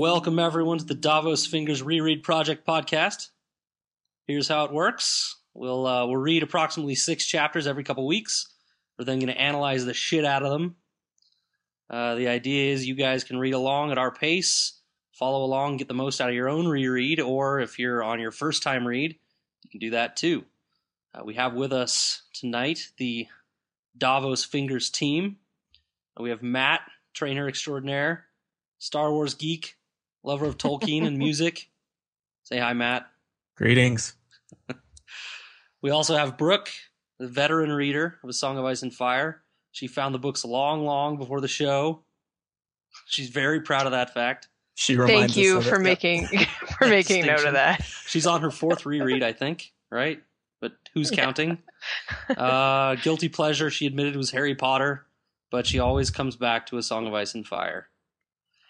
Welcome everyone to the Davos Fingers Reread Project podcast. Here's how it works: we'll uh, we'll read approximately six chapters every couple weeks. We're then going to analyze the shit out of them. Uh, the idea is you guys can read along at our pace, follow along, get the most out of your own reread, or if you're on your first time read, you can do that too. Uh, we have with us tonight the Davos Fingers team. Uh, we have Matt, trainer extraordinaire, Star Wars geek, lover of Tolkien and music. Say hi, Matt. Greetings. We also have Brooke, the veteran reader of A Song of Ice and Fire. She found the books long, long before the show. She's very proud of that fact. She reminds Thank you us of for it. making for making note of that. She's on her fourth reread, I think, right? But who's counting? Uh, guilty pleasure, she admitted was Harry Potter, but she always comes back to A Song of Ice and Fire.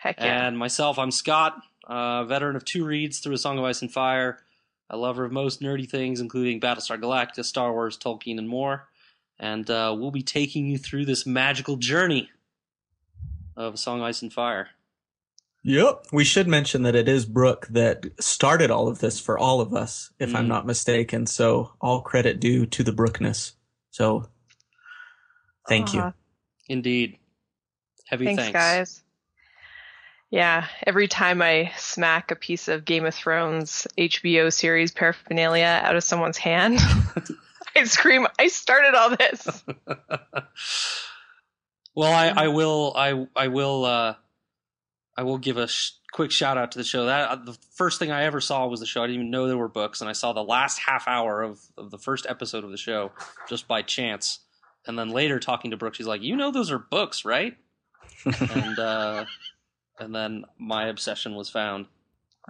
Heck yeah. And myself, I'm Scott, uh, veteran of two reads through A Song of Ice and Fire, a lover of most nerdy things, including Battlestar Galactica, Star Wars, Tolkien, and more. And uh, we'll be taking you through this magical journey of A Song of Ice and Fire. Yep. We should mention that it is Brooke that started all of this for all of us, if I'm Mm. not mistaken. So all credit due to the Brookness. So thank Aw, you. Indeed. Heavy Thanks, thanks. guys. Yeah, every time I smack a piece of Game of Thrones HBO series paraphernalia out of someone's hand, I scream, "I started all this!" well, I, I will. I I will. Uh, I will give a sh- quick shout out to the show. That uh, the first thing I ever saw was the show. I didn't even know there were books, and I saw the last half hour of, of the first episode of the show just by chance. And then later, talking to Brooke, she's like, "You know, those are books, right?" and uh, and then my obsession was found.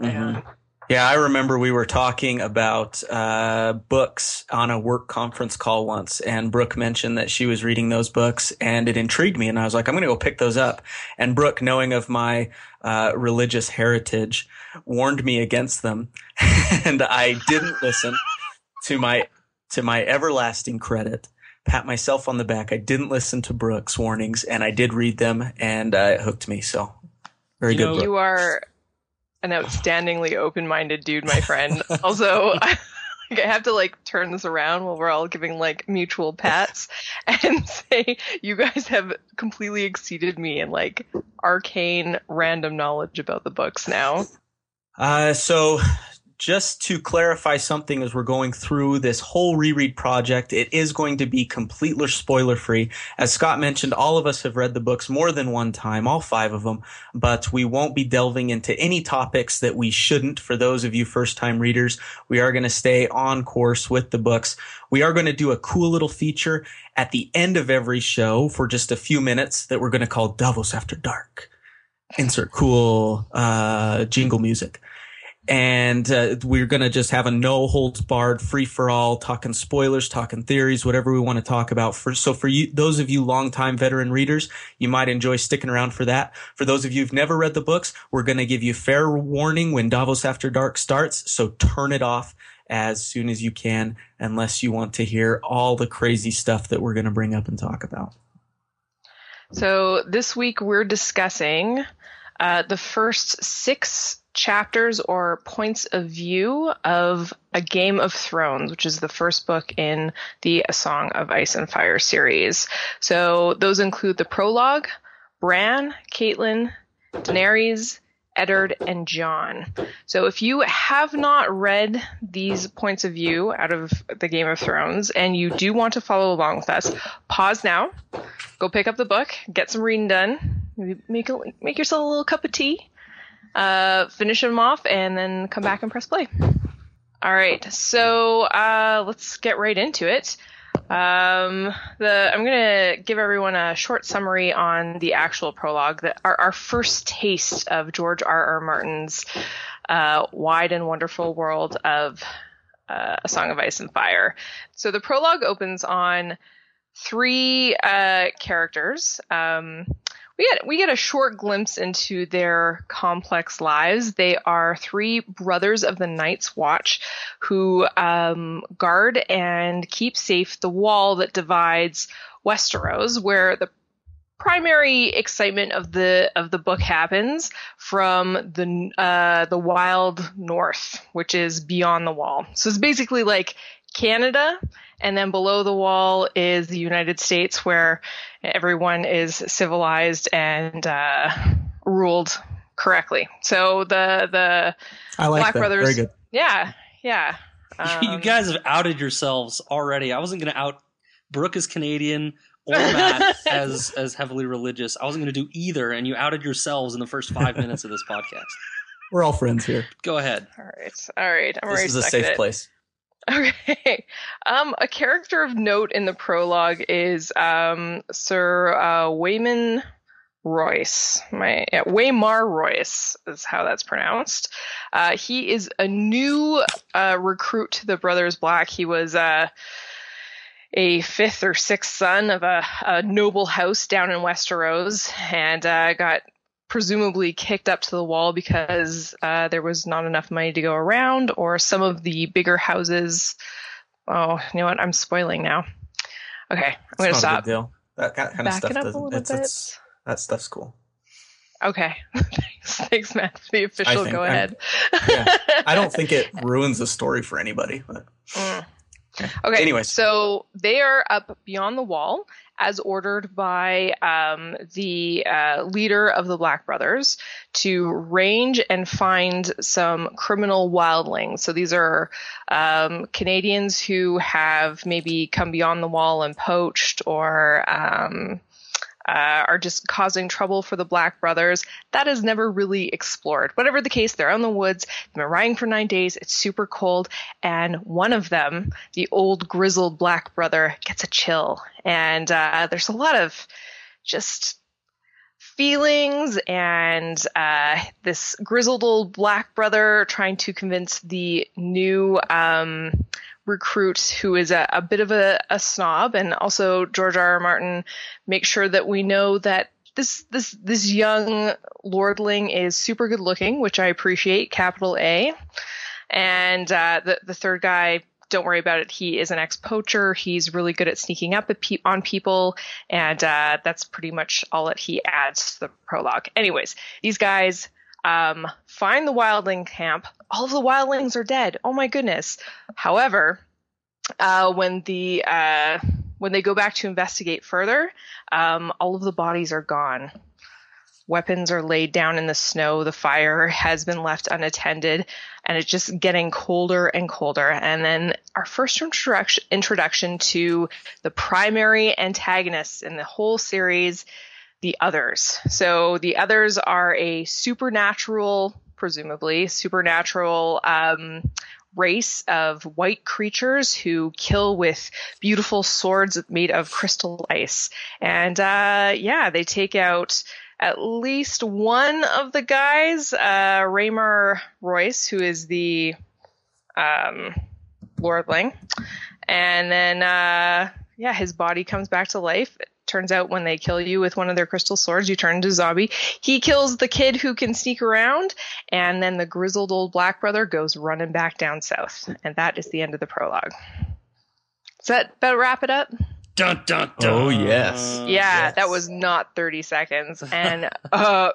Mhm. Yeah, I remember we were talking about uh, books on a work conference call once, and Brooke mentioned that she was reading those books, and it intrigued me, and I was like, I'm going to go pick those up. And Brooke, knowing of my uh, religious heritage, warned me against them, and I didn't listen. To my to my everlasting credit, pat myself on the back. I didn't listen to Brooke's warnings, and I did read them, and uh, it hooked me. So very You good. know, You are an outstandingly open-minded dude, my friend. also, like, I have to like turn this around while we're all giving like mutual pats and say you guys have completely exceeded me in like arcane random knowledge about the books now. Uh, so just to clarify something as we're going through this whole reread project, it is going to be completely spoiler free. As Scott mentioned, all of us have read the books more than one time, all five of them, but we won't be delving into any topics that we shouldn't for those of you first time readers. We are going to stay on course with the books. We are going to do a cool little feature at the end of every show for just a few minutes that we're going to call Davos After Dark. Insert cool, uh, jingle music and uh, we're going to just have a no holds barred free for all talking spoilers talking theories whatever we want to talk about. For so for you those of you longtime veteran readers you might enjoy sticking around for that. For those of you who've never read the books we're going to give you fair warning when davos after dark starts so turn it off as soon as you can unless you want to hear all the crazy stuff that we're going to bring up and talk about. So this week we're discussing uh, the first six chapters or points of view of A Game of Thrones, which is the first book in the A Song of Ice and Fire series. So those include the prologue, Bran, Caitlin, Daenerys, Eddard, and Jon. So if you have not read these points of view out of the Game of Thrones and you do want to follow along with us, pause now, go pick up the book, get some reading done, maybe make a, make yourself a little cup of tea, uh, finish them off, and then come back and press play. All right, so uh, let's get right into it. Um, the I'm gonna give everyone a short summary on the actual prologue, that our, our first taste of George R. R. Martin's uh, wide and wonderful world of uh, A Song of Ice and Fire. So the prologue opens on three uh, characters. Um, we get we get a short glimpse into their complex lives. They are three brothers of the Night's Watch who um, guard and keep safe the wall that divides Westeros, where the primary excitement of the of the book happens from the uh, the wild north, which is beyond the wall. So it's basically like Canada, and then below the wall is the United States, where everyone is civilized and uh, ruled correctly. So the the I like Black that. Brothers- Very good. yeah yeah. you Um, guys have outed yourselves already. I wasn't going to out Brooke as Canadian or Matt as as heavily religious. I wasn't going to do either, and you outed yourselves in the first five minutes of this podcast. We're all friends here. Go ahead. All right, all right. I'm This is a safe it. place. Okay. Um, a character of note in the prologue is um, Sir uh, Wayman Royce. My yeah, Waymar Royce is how that's pronounced. Uh, he is a new uh, recruit to the Brothers Black. He was uh, a fifth or sixth son of a, a noble house down in Westeros, and uh, got presumably kicked up to the wall because uh, there was not enough money to go around, or some of the bigger houses. Oh, you know what? I'm spoiling now. Okay, I'm It's gonna not a stop. deal. That kind of Back stuff it up a little It's, bit. it's, that stuff's cool. Okay, thanks, thanks, Matt, the official think go ahead. yeah. I don't think it ruins the story for anybody. But Mm. Okay. Anyways. so they are up beyond the wall as ordered by um, the uh, leader of the Black Brothers to range and find some criminal wildlings. So these are um, Canadians who have maybe come beyond the wall and poached or. Um, uh, are just causing trouble for the Black Brothers. That is never really explored. Whatever the case, they're out in the woods. They've been riding for nine days. It's super cold, and one of them, the old grizzled Black Brother, gets a chill. And uh, there's a lot of just feelings and uh, this grizzled old black brother trying to convince the new um, recruit who is a, a bit of a, a snob. And also george r r martin make sure that we know that this this this young lordling is super good looking which i appreciate capital a. And uh, the, the third guy don't worry about it he is an ex-poacher he's really good at sneaking up on people and uh, that's pretty much all that he adds to the prologue. Anyways, these guys um, find the wildling camp. All of the wildlings are dead. Oh my goodness! However, uh, when the uh, when they go back to investigate further, um, all of the bodies are gone. Weapons are laid down in the snow. The fire has been left unattended, and it's just getting colder and colder. And then our first introduction introduction to the primary antagonists in the whole series, the others. So the others are a supernatural, presumably supernatural um, race of white creatures who kill with beautiful swords made of crystal ice. And uh, yeah, they take out at least one of the guys, uh, Raymar Royce, who is the um, Lordling. And then, uh, yeah, his body comes back to life. It turns out when they kill you with one of their crystal swords, you turn into a zombie. He kills the kid who can sneak around, and then the grizzled old black brother goes running back down south. And that is the end of the prologue. Does that about wrap it up? Dun dun dun. Oh, yes. yeah, yes. that was not 30 seconds. And uh,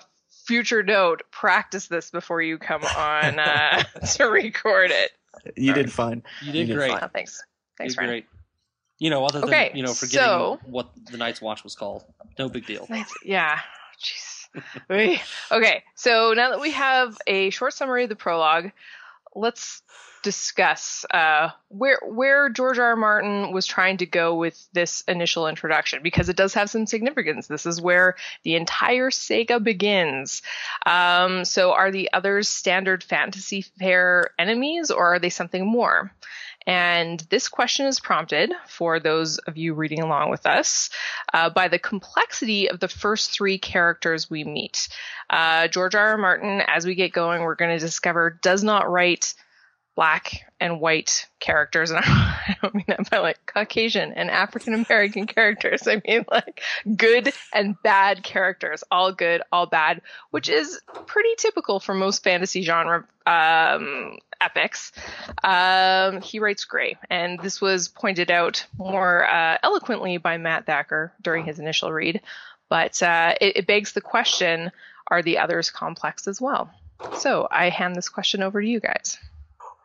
future note: practice this before you come on uh, to record it. You did fine. You You did did great. fine. Oh, thanks. You Thanks, did Ryan. great. You know, other than Okay, you know, forgetting so- what the Night's Watch was called. No big deal. Nice. Yeah. Jeez. Wait. okay. So now that we have a short summary of the prologue, let's discuss uh, where where George R. R. Martin was trying to go with this initial introduction because it does have some significance. This is where the entire saga begins. Um, so, are the others standard fantasy fare enemies, or are they something more? And this question is prompted for those of you reading along with us uh, by the complexity of the first three characters we meet. Uh, George R. R. Martin, as we get going, we're going to discover does not write black and white characters, and I don't mean that by like Caucasian and African American characters. I mean like good and bad characters, all good, all bad, which is pretty typical for most fantasy genre um, epics. Um, he writes gray, and this was pointed out more uh, eloquently by Matt Thacker during his initial read. But uh, it, it begs the question: Are the others complex as well? So I hand this question over to you guys.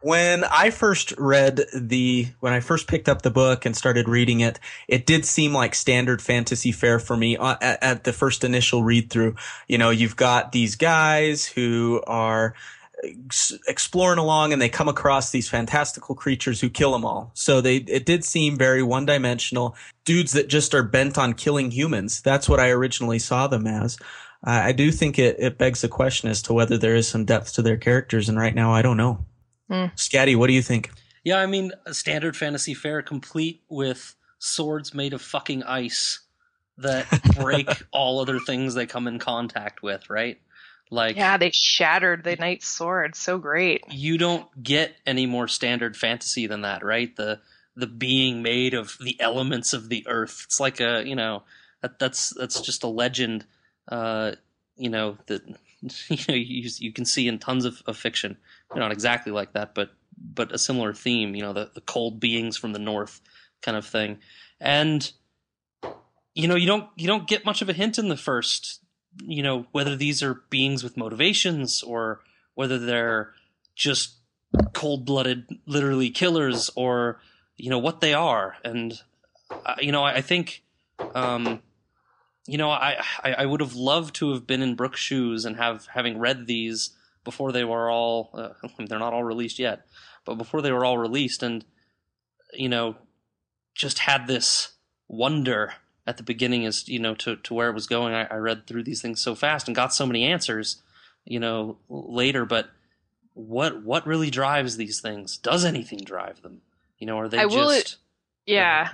When I first read the, when I first picked up the book and started reading it, it did seem like standard fantasy fare for me uh, at, at the first initial read through. You know, you've got these guys who are exploring along and they come across these fantastical creatures who kill them all. So they, it did seem very one dimensional dudes that just are bent on killing humans. That's what I originally saw them as. Uh, I do think it, it begs the question as to whether there is some depth to their characters. And right now, I don't know. Mm. Scatty, what do you think? Yeah, I mean, a standard fantasy fare complete with swords made of fucking ice that break all other things they come in contact with, right? Like Yeah, they shattered the knight's sword. So great. You don't get any more standard fantasy than that, right? The the being made of the elements of the earth. It's like a, you know, that, that's that's just a legend uh, you know, that you know you, you can see in tons of, of fiction not exactly like that, but but a similar theme. You know, the the cold beings from the north kind of thing, and you know you don't you don't get much of a hint in the first. You know whether these are beings with motivations or whether they're just cold blooded, literally killers, or you know what they are, and uh, you know I, I think. Um, you know, I, I, I would have loved to have been in Brooke's shoes and have having read these before they were all uh, they're not all released yet, but before they were all released and you know just had this wonder at the beginning as you know to to where it was going. I, I read through these things so fast and got so many answers, you know, later. But what what really drives these things? Does anything drive them? You know, are they I just? Will, yeah,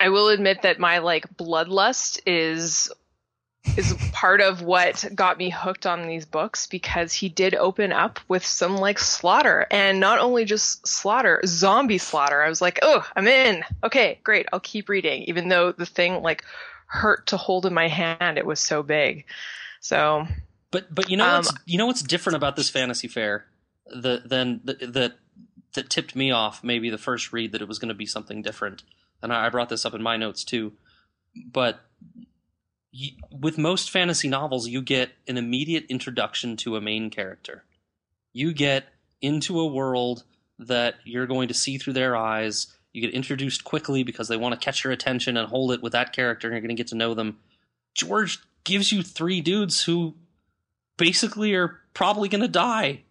I will admit that my like bloodlust is is part of what got me hooked on these books because he did open up with some like slaughter and not only just slaughter, zombie slaughter. I was like, oh, I'm in. Okay, great. I'll keep reading, even though the thing like hurt to hold in my hand. It was so big. So, but but you know um, what's you know what's different about this fantasy fare the, than that that tipped me off maybe the first read that it was going to be something different. And I brought this up in my notes too. But with most fantasy novels, you get an immediate introduction to a main character. You get into a world that you're going to see through their eyes. You get introduced quickly because they want to catch your attention and hold it with that character, and you're going to get to know them. George gives you three dudes who basically are probably going to die.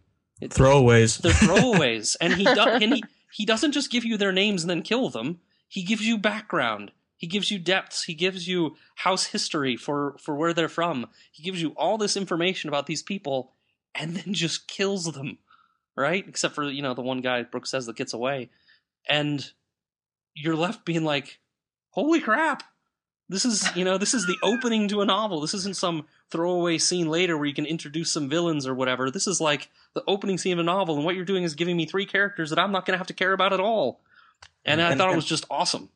Throwaways. They're throwaways, and he do- and he he doesn't just give you their names and then kill them. He gives you background. He gives you depths. He gives you house history for, for where they're from. He gives you all this information about these people and then just kills them, right? Except for, you know, the one guy Brooke says that gets away. And you're left being like, holy crap. This is, you know, this is the opening to a novel. This isn't some throwaway scene later where you can introduce some villains or whatever. This is like the opening scene of a novel, and what you're doing is giving me three characters that I'm not going to have to care about at all. And, mm, and I thought and, it was just awesome.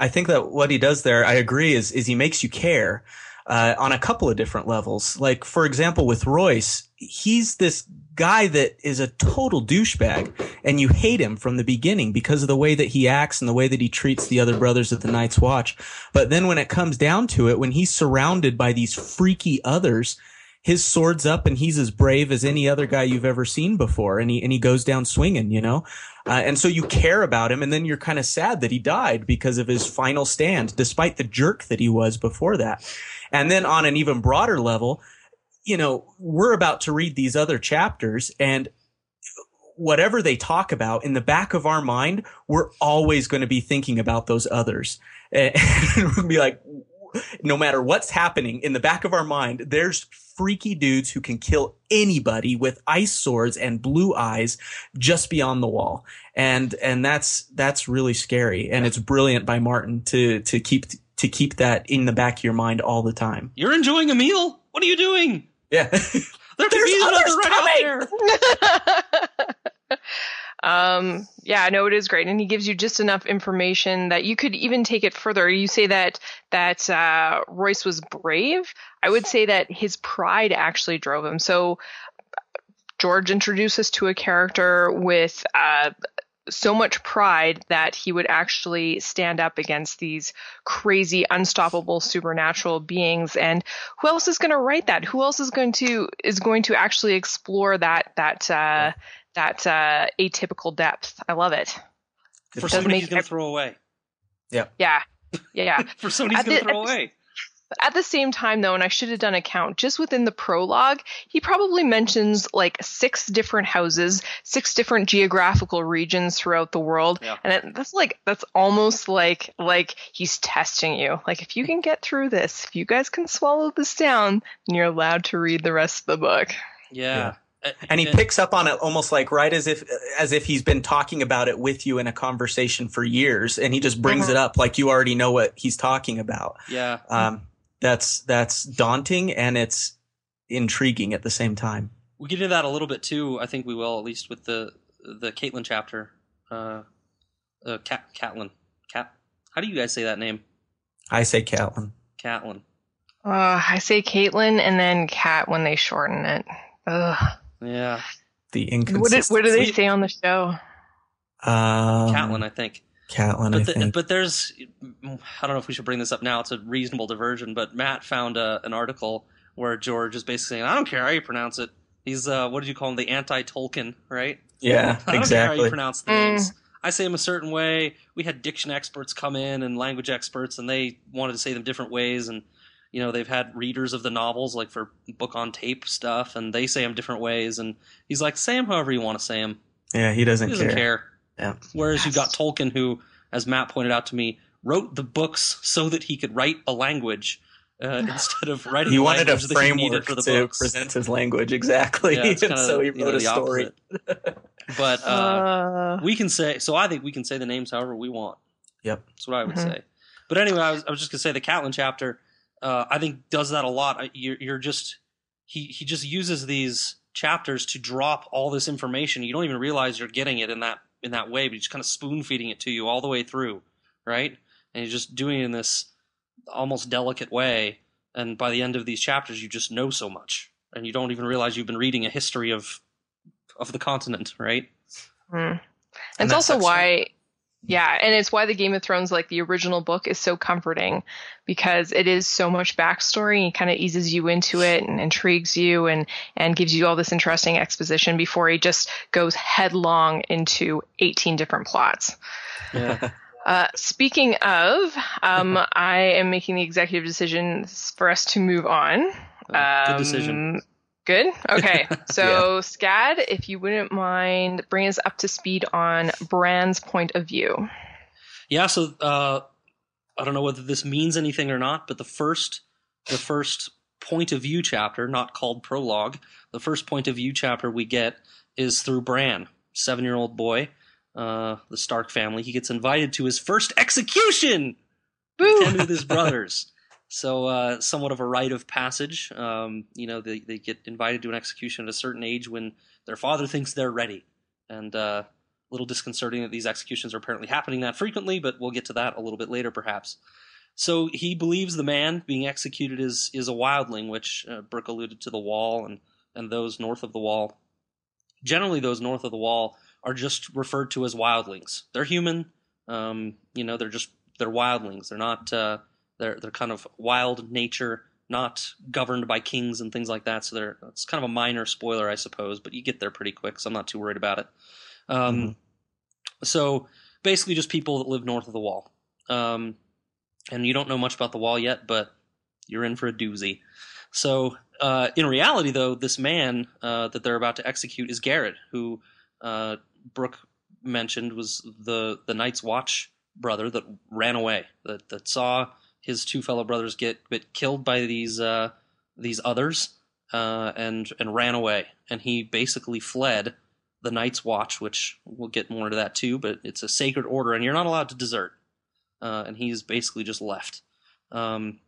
I think that what he does there, I agree, is is he makes you care uh, on a couple of different levels. Like for example, with Royce, he's this guy that is a total douchebag, and you hate him from the beginning because of the way that he acts and the way that he treats the other brothers of the Night's Watch. But then when it comes down to it, when he's surrounded by these freaky others his sword's up and he's as brave as any other guy you've ever seen before. And he, and he goes down swinging, you know? Uh, and so you care about him and then you're kind of sad that he died because of his final stand, despite the jerk that he was before that. And then on an even broader level, you know, we're about to read these other chapters and whatever they talk about in the back of our mind, we're always going to be thinking about those others. And be like, no matter what's happening in the back of our mind, there's freaky dudes who can kill anybody with ice swords and blue eyes just beyond the wall. And, and that's, that's really scary. And it's brilliant by Martin to, to keep, to keep that in the back of your mind all the time. You're enjoying a meal? What are you doing? Yeah. there could be another right out there. Um, yeah, no, it is great, and he gives you just enough information that you could even take it further. You say that that uh, Royce was brave. I would say that his pride actually drove him. So George introduces to a character with uh, so much pride that he would actually stand up against these crazy, unstoppable supernatural beings. And who else is going to write that? Who else is going to is going to actually explore that that uh, that uh, atypical depth? I love it. For somebody he's going to throw away. Yeah. Yeah. Yeah. For somebody he's going to throw away. At the same time, though, and I should have done a count, just within the prologue, he probably mentions like six different houses, six different geographical regions throughout the world, yeah. and it, that's like that's almost like like he's testing you. Like if you can get through this, if you guys can swallow this down, then you're allowed to read the rest of the book. Yeah. yeah. And he picks up on it almost like right as if as if he's been talking about it with you in a conversation for years, and he just brings uh-huh. it up like you already know what he's talking about. Yeah. Um, that's that's daunting and it's intriguing at the same time. We get into that a little bit too. I think we will, at least with the the Caitlin chapter. Uh, uh, Cat Catlin. Cat. How do you guys say that name? I say Catlin. Catlin. Uh, I say Caitlin and then Cat when they shorten it. Ugh. Yeah. The What, inconsistency. did, what do they say on the show? Um, Catlin, I think. Catlin, But, I the, think. but there's, I don't know if we should bring this up now. It's a reasonable diversion, but Matt found a, an article where George is basically saying, "I don't care how you pronounce it." He's, uh, what did you call him? The anti-Tolkien, right? yeah, I don't care how exactly. you pronounce the Mm. I say them a certain way. We had diction experts come in and language experts, and they wanted to say them different ways. And you know, they've had readers of the novels, like for book on tape stuff, and they say them different ways. And he's like, "Say them however you want to say them." Yeah, he doesn't, He doesn't care. care. Yeah. Whereas you've got Tolkien, who, as Matt pointed out to me, wrote the books so that he could write a language uh, instead of writing. He the wanted a language that he needed framework for the to books. present his language exactly, Yeah, and kinda, so he you know, wrote a the story. But uh, Uh, we can say so. I think we can say the names however we want. Yep. That's what I would Mhm. say. But anyway, I was, I was just gonna say the Catlin chapter. Uh, I think does that a lot. You're, you're just he he just uses these chapters to drop all this information. You don't even realize you're getting it in that in that way, but he's kind of spoon feeding it to you all the way through, right? And he's just doing it in this almost delicate way. And by the end of these chapters, you just know so much, and you don't even realize you've been reading a history of of the continent, right? hmm. And It's also why, yeah, and it's why the Game of Thrones, like the original book, is so comforting because it is so much backstory and kind of eases you into it and intrigues you and and gives you all this interesting exposition before he just goes headlong into 18 different plots. Yeah. Uh, speaking of, um, I am making the executive decision for us to move on. Uh, good decision. Good. Okay. So, Scad, if you wouldn't mind bringing us up to speed on Bran's point of view. Yeah, so uh, I don't know whether this means anything or not, but the first the first point of view chapter, not called prologue, the first point of view chapter we get is through Bran, seven year old boy, uh, the Stark family. He gets invited to his first execution Boo! attend with his brothers. So, uh, somewhat of a rite of passage. Um, you know, they, they get invited to an execution at a certain age when their father thinks they're ready. And uh, a little disconcerting that these executions are apparently happening that frequently, but we'll get to that a little bit later, perhaps. So he believes the man being executed is is a wildling, which uh, Brooke alluded to the wall and and those north of the wall. Generally, those north of the wall are just referred to as wildlings. They're human. Um, you know, they're just they're wildlings. They're not. Uh, they're they're kind of wild nature, not governed by kings and things like that. So they're it's kind of a minor spoiler, I suppose, but you get there pretty quick, so I'm not too worried about it. Um, Mhm. So basically, just people that live north of the wall. Um, and you don't know much about the wall yet, but you're in for a doozy. So uh, in reality, though, this man uh, that they're about to execute is Gared, who uh, Brooke mentioned was the the Night's Watch brother that ran away, that that saw his two fellow brothers get get killed by these uh, these others, uh, and and ran away, and he basically fled the Night's Watch, which we'll get more into that too, but it's a sacred order, and you're not allowed to desert, uh, and he's basically just left. Um,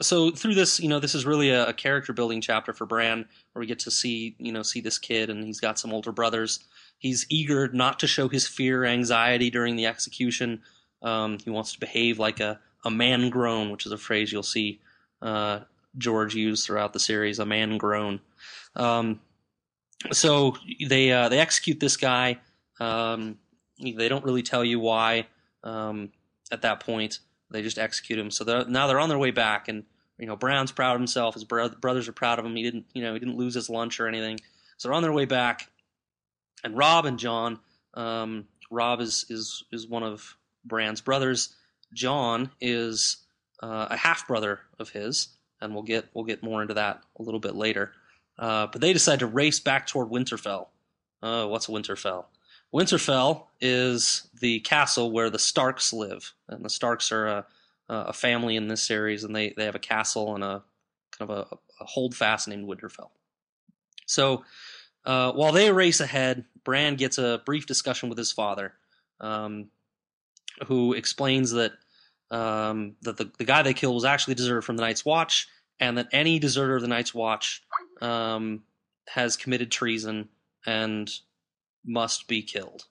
so through this, you know, this is really a, a character building chapter for Bran, where we get to see, you know, see this kid, and he's got some older brothers. He's eager not to show his fear, anxiety during the execution. Um, he wants to behave like a a man grown, which is a phrase you'll see uh, George use throughout the series, a man grown. Um, so they uh, they execute this guy, um, they don't really tell you why. Um, at that point, they just execute him. So they're, now they're on their way back, and you know Bran's proud of himself. His bro- brothers are proud of him. He didn't, you know, he didn't lose his lunch or anything. So they're on their way back, and Robb and Jon. Um, Robb is is is one of Bran's brothers. Jon is uh, a half brother of his, and we'll get we'll get more into that a little bit later. Uh, but they decide to race back toward Winterfell. Uh, what's Winterfell? Winterfell is the castle where the Starks live, and the Starks are a, a family in this series, and they, they have a castle and a kind of a, a holdfast named Winterfell. So uh, while they race ahead, Bran gets a brief discussion with his father, um, who explains that um, that the, the guy they killed was actually a deserter from the Night's Watch, and that any deserter of the Night's Watch um, has committed treason and must be killed.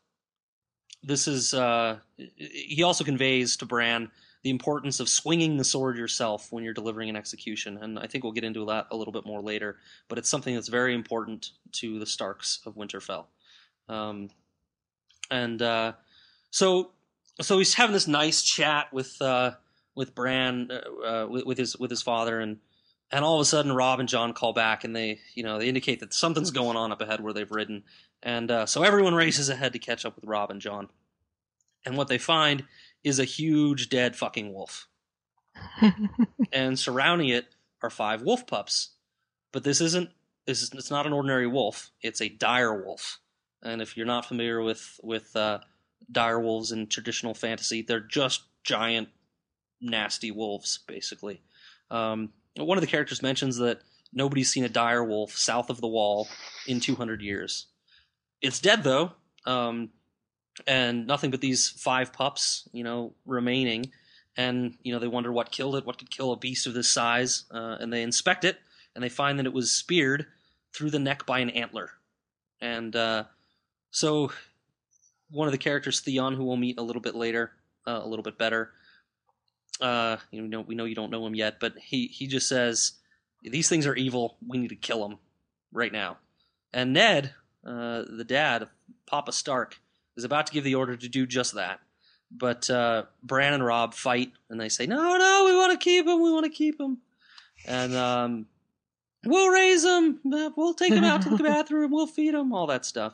This is uh, he also conveys to Bran the importance of swinging the sword yourself when you're delivering an execution, and I think we'll get into that a little bit more later. But it's something that's very important to the Starks of Winterfell, um, and uh, so so he's having this nice chat with uh, with Bran uh, uh, with, with, his with his father, and and all of a sudden Robb and Jon call back, and they you know they indicate that something's going on up ahead where they've ridden, and uh, so everyone races ahead to catch up with Robb and Jon. And what they find is a huge dead fucking wolf. and surrounding it are five wolf pups. But this isn't this is, it's not an ordinary wolf. It's a dire wolf. And if you're not familiar with with uh, dire wolves in traditional fantasy, they're just giant, nasty wolves, basically. Um, one of the characters mentions that nobody's seen a dire wolf south of the wall in 200 years. It's dead though, um, and nothing but these five pups, you know, remaining. And you know, they wonder what killed it, what could kill a beast of this size, uh, and they inspect it, and they find that it was speared through the neck by an antler. And uh, so, one of the characters, Theon, who we'll meet a little bit later, uh, a little bit better. Uh, you know, we know you don't know him yet, but he he just says these things are evil. We need to kill them right now. And Ned, uh, the dad, Papa Stark, is about to give the order to do just that. But uh, Bran and Robb fight, and they say, "No, no, we want to keep him. We want to keep him." And um, we'll raise him. We'll take him out to the bathroom. We'll feed him. All that stuff.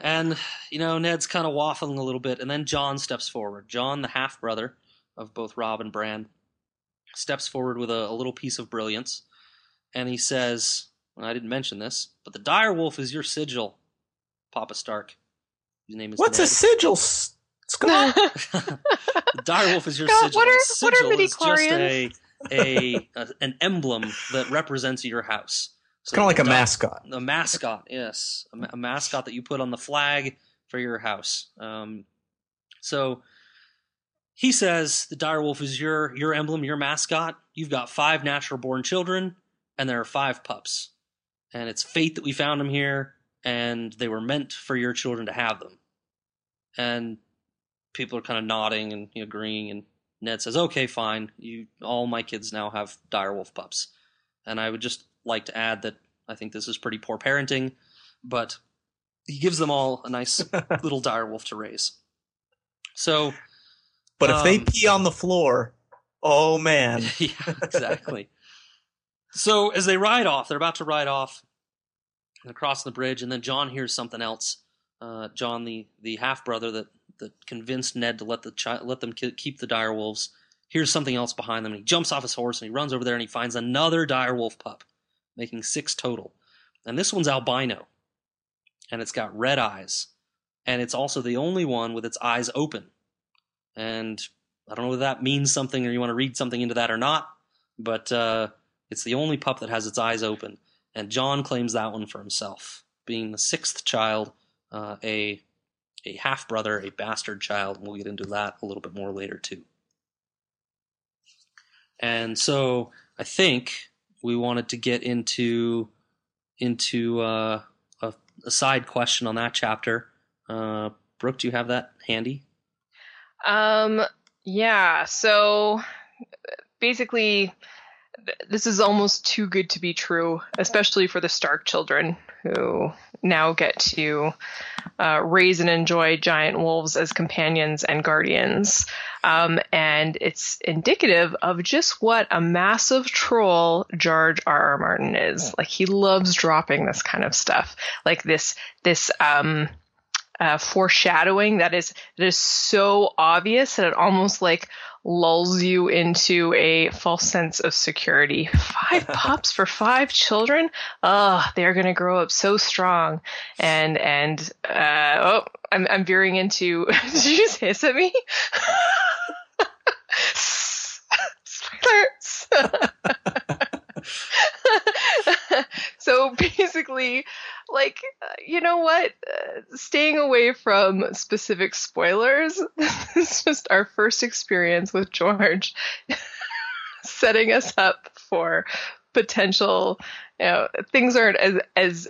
And you know, Ned's kind of waffling a little bit, and then Jon steps forward. Jon, the half brother of both Robb and Bran, steps forward with a, a little piece of brilliance, and he says, I didn't mention this, but the dire wolf is your sigil, Papa Stark. His name is What's Ned. a sigil? Scott? the dire wolf is your God, sigil. what are- The what are sigil is just a, a, a an emblem that represents your house. It's kind of like a di- mascot. A mascot, yes, a, a mascot that you put on the flag for your house. Um, so he says the dire wolf is your your emblem, your mascot. You've got five natural born children, and there are five pups, and it's fate that we found them here, and they were meant for your children to have them. And people are kind of nodding and agreeing, and Ned says, "Okay, fine. You all my kids now have dire wolf pups." And I would just like to add that I think this is pretty poor parenting, but he gives them all a nice little dire wolf to raise. So, But if they Um, pee on the floor, oh man. yeah, exactly. so as they ride off, they're about to ride off across the bridge, and then Jon hears something else. Uh, Jon, the the half brother that that convinced Ned to let the chi- let them ki- keep the dire wolves, hears something else behind them, and he jumps off his horse and he runs over there and he finds another dire wolf pup, making six total. And this one's albino, and it's got red eyes, and it's also the only one with its eyes open. And I don't know whether that means something or you want to read something into that or not, but uh, it's the only pup that has its eyes open. And Jon claims that one for himself, being the sixth child, uh, a a half brother, a bastard child. And we'll get into that a little bit more later too. And so I think we wanted to get into into uh, a, a side question on that chapter. Uh, Brooke, do you have that handy? Um, yeah, so basically, th- this is almost too good to be true, especially for the Stark children, who now get to uh, raise and enjoy giant wolves as companions and guardians. Um, and it's indicative of just what a massive troll George R. R. Martin is. Like he loves dropping this kind of stuff, like this this um, uh, foreshadowing that is that is so obvious that it almost like lulls you into a false sense of security. Five pups for five children? Oh, they're gonna grow up so strong. And and uh, oh, I'm I'm veering into. did you just hiss at me? Spoilers. So basically, like, uh, you know what? Uh, staying away from specific spoilers, this is just our first experience with George setting us up for potential, you know, things aren't as, as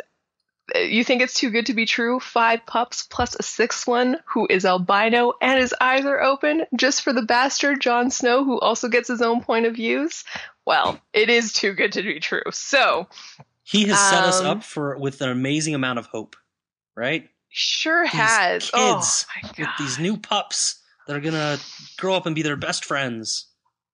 you think it's too good to be true? Five pups plus a sixth one who is albino and his eyes are open just for the bastard Jon Snow who also gets his own point of views? Well, it is too good to be true. So he has set us Um, up for with an amazing amount of hope, right? sure These has. kids oh my with these new pups that are gonna grow up and be their best friends.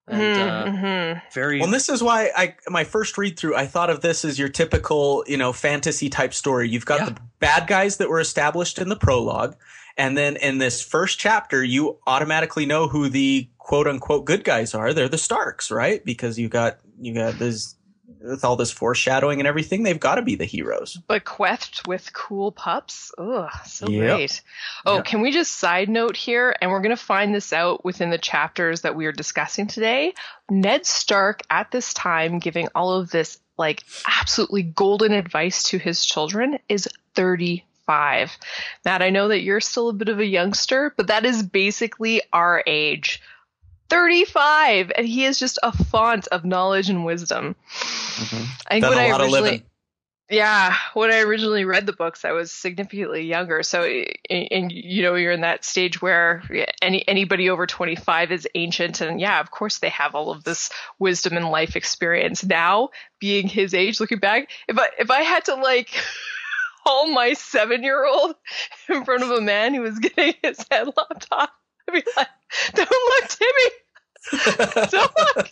And uh, Mhm. very Well, this is why I my first read through I thought of this as your typical, you know, fantasy type story. You've got Yeah. the bad guys that were established in the prologue, and then in this first chapter you automatically know who the quote unquote good guys are. They're the Starks, right? Because you got you got this with all this foreshadowing and everything, they've got to be the heroes. bequeathed with cool pups. Ugh, so Yep. great. Oh, Yep. can we just side note here? And we're going to find this out within the chapters that we are discussing today. Ned Stark, at this time, giving all of this like absolutely golden advice to his children, is 35. Matt, I know that you're still a bit of a youngster, but that is basically our age. 35 and he is just a font of knowledge and wisdom i think Done when i originally yeah, when I originally read the books, I was significantly younger. So, and, and you know, you're in that stage where any anybody over 25 is ancient, and yeah, of course they have all of this wisdom and life experience. Now, being his age, looking back, if I if I had to like haul my seven year old in front of a man who was getting his head lopped off, I'd be like, "Don't look, Timmy, don't look."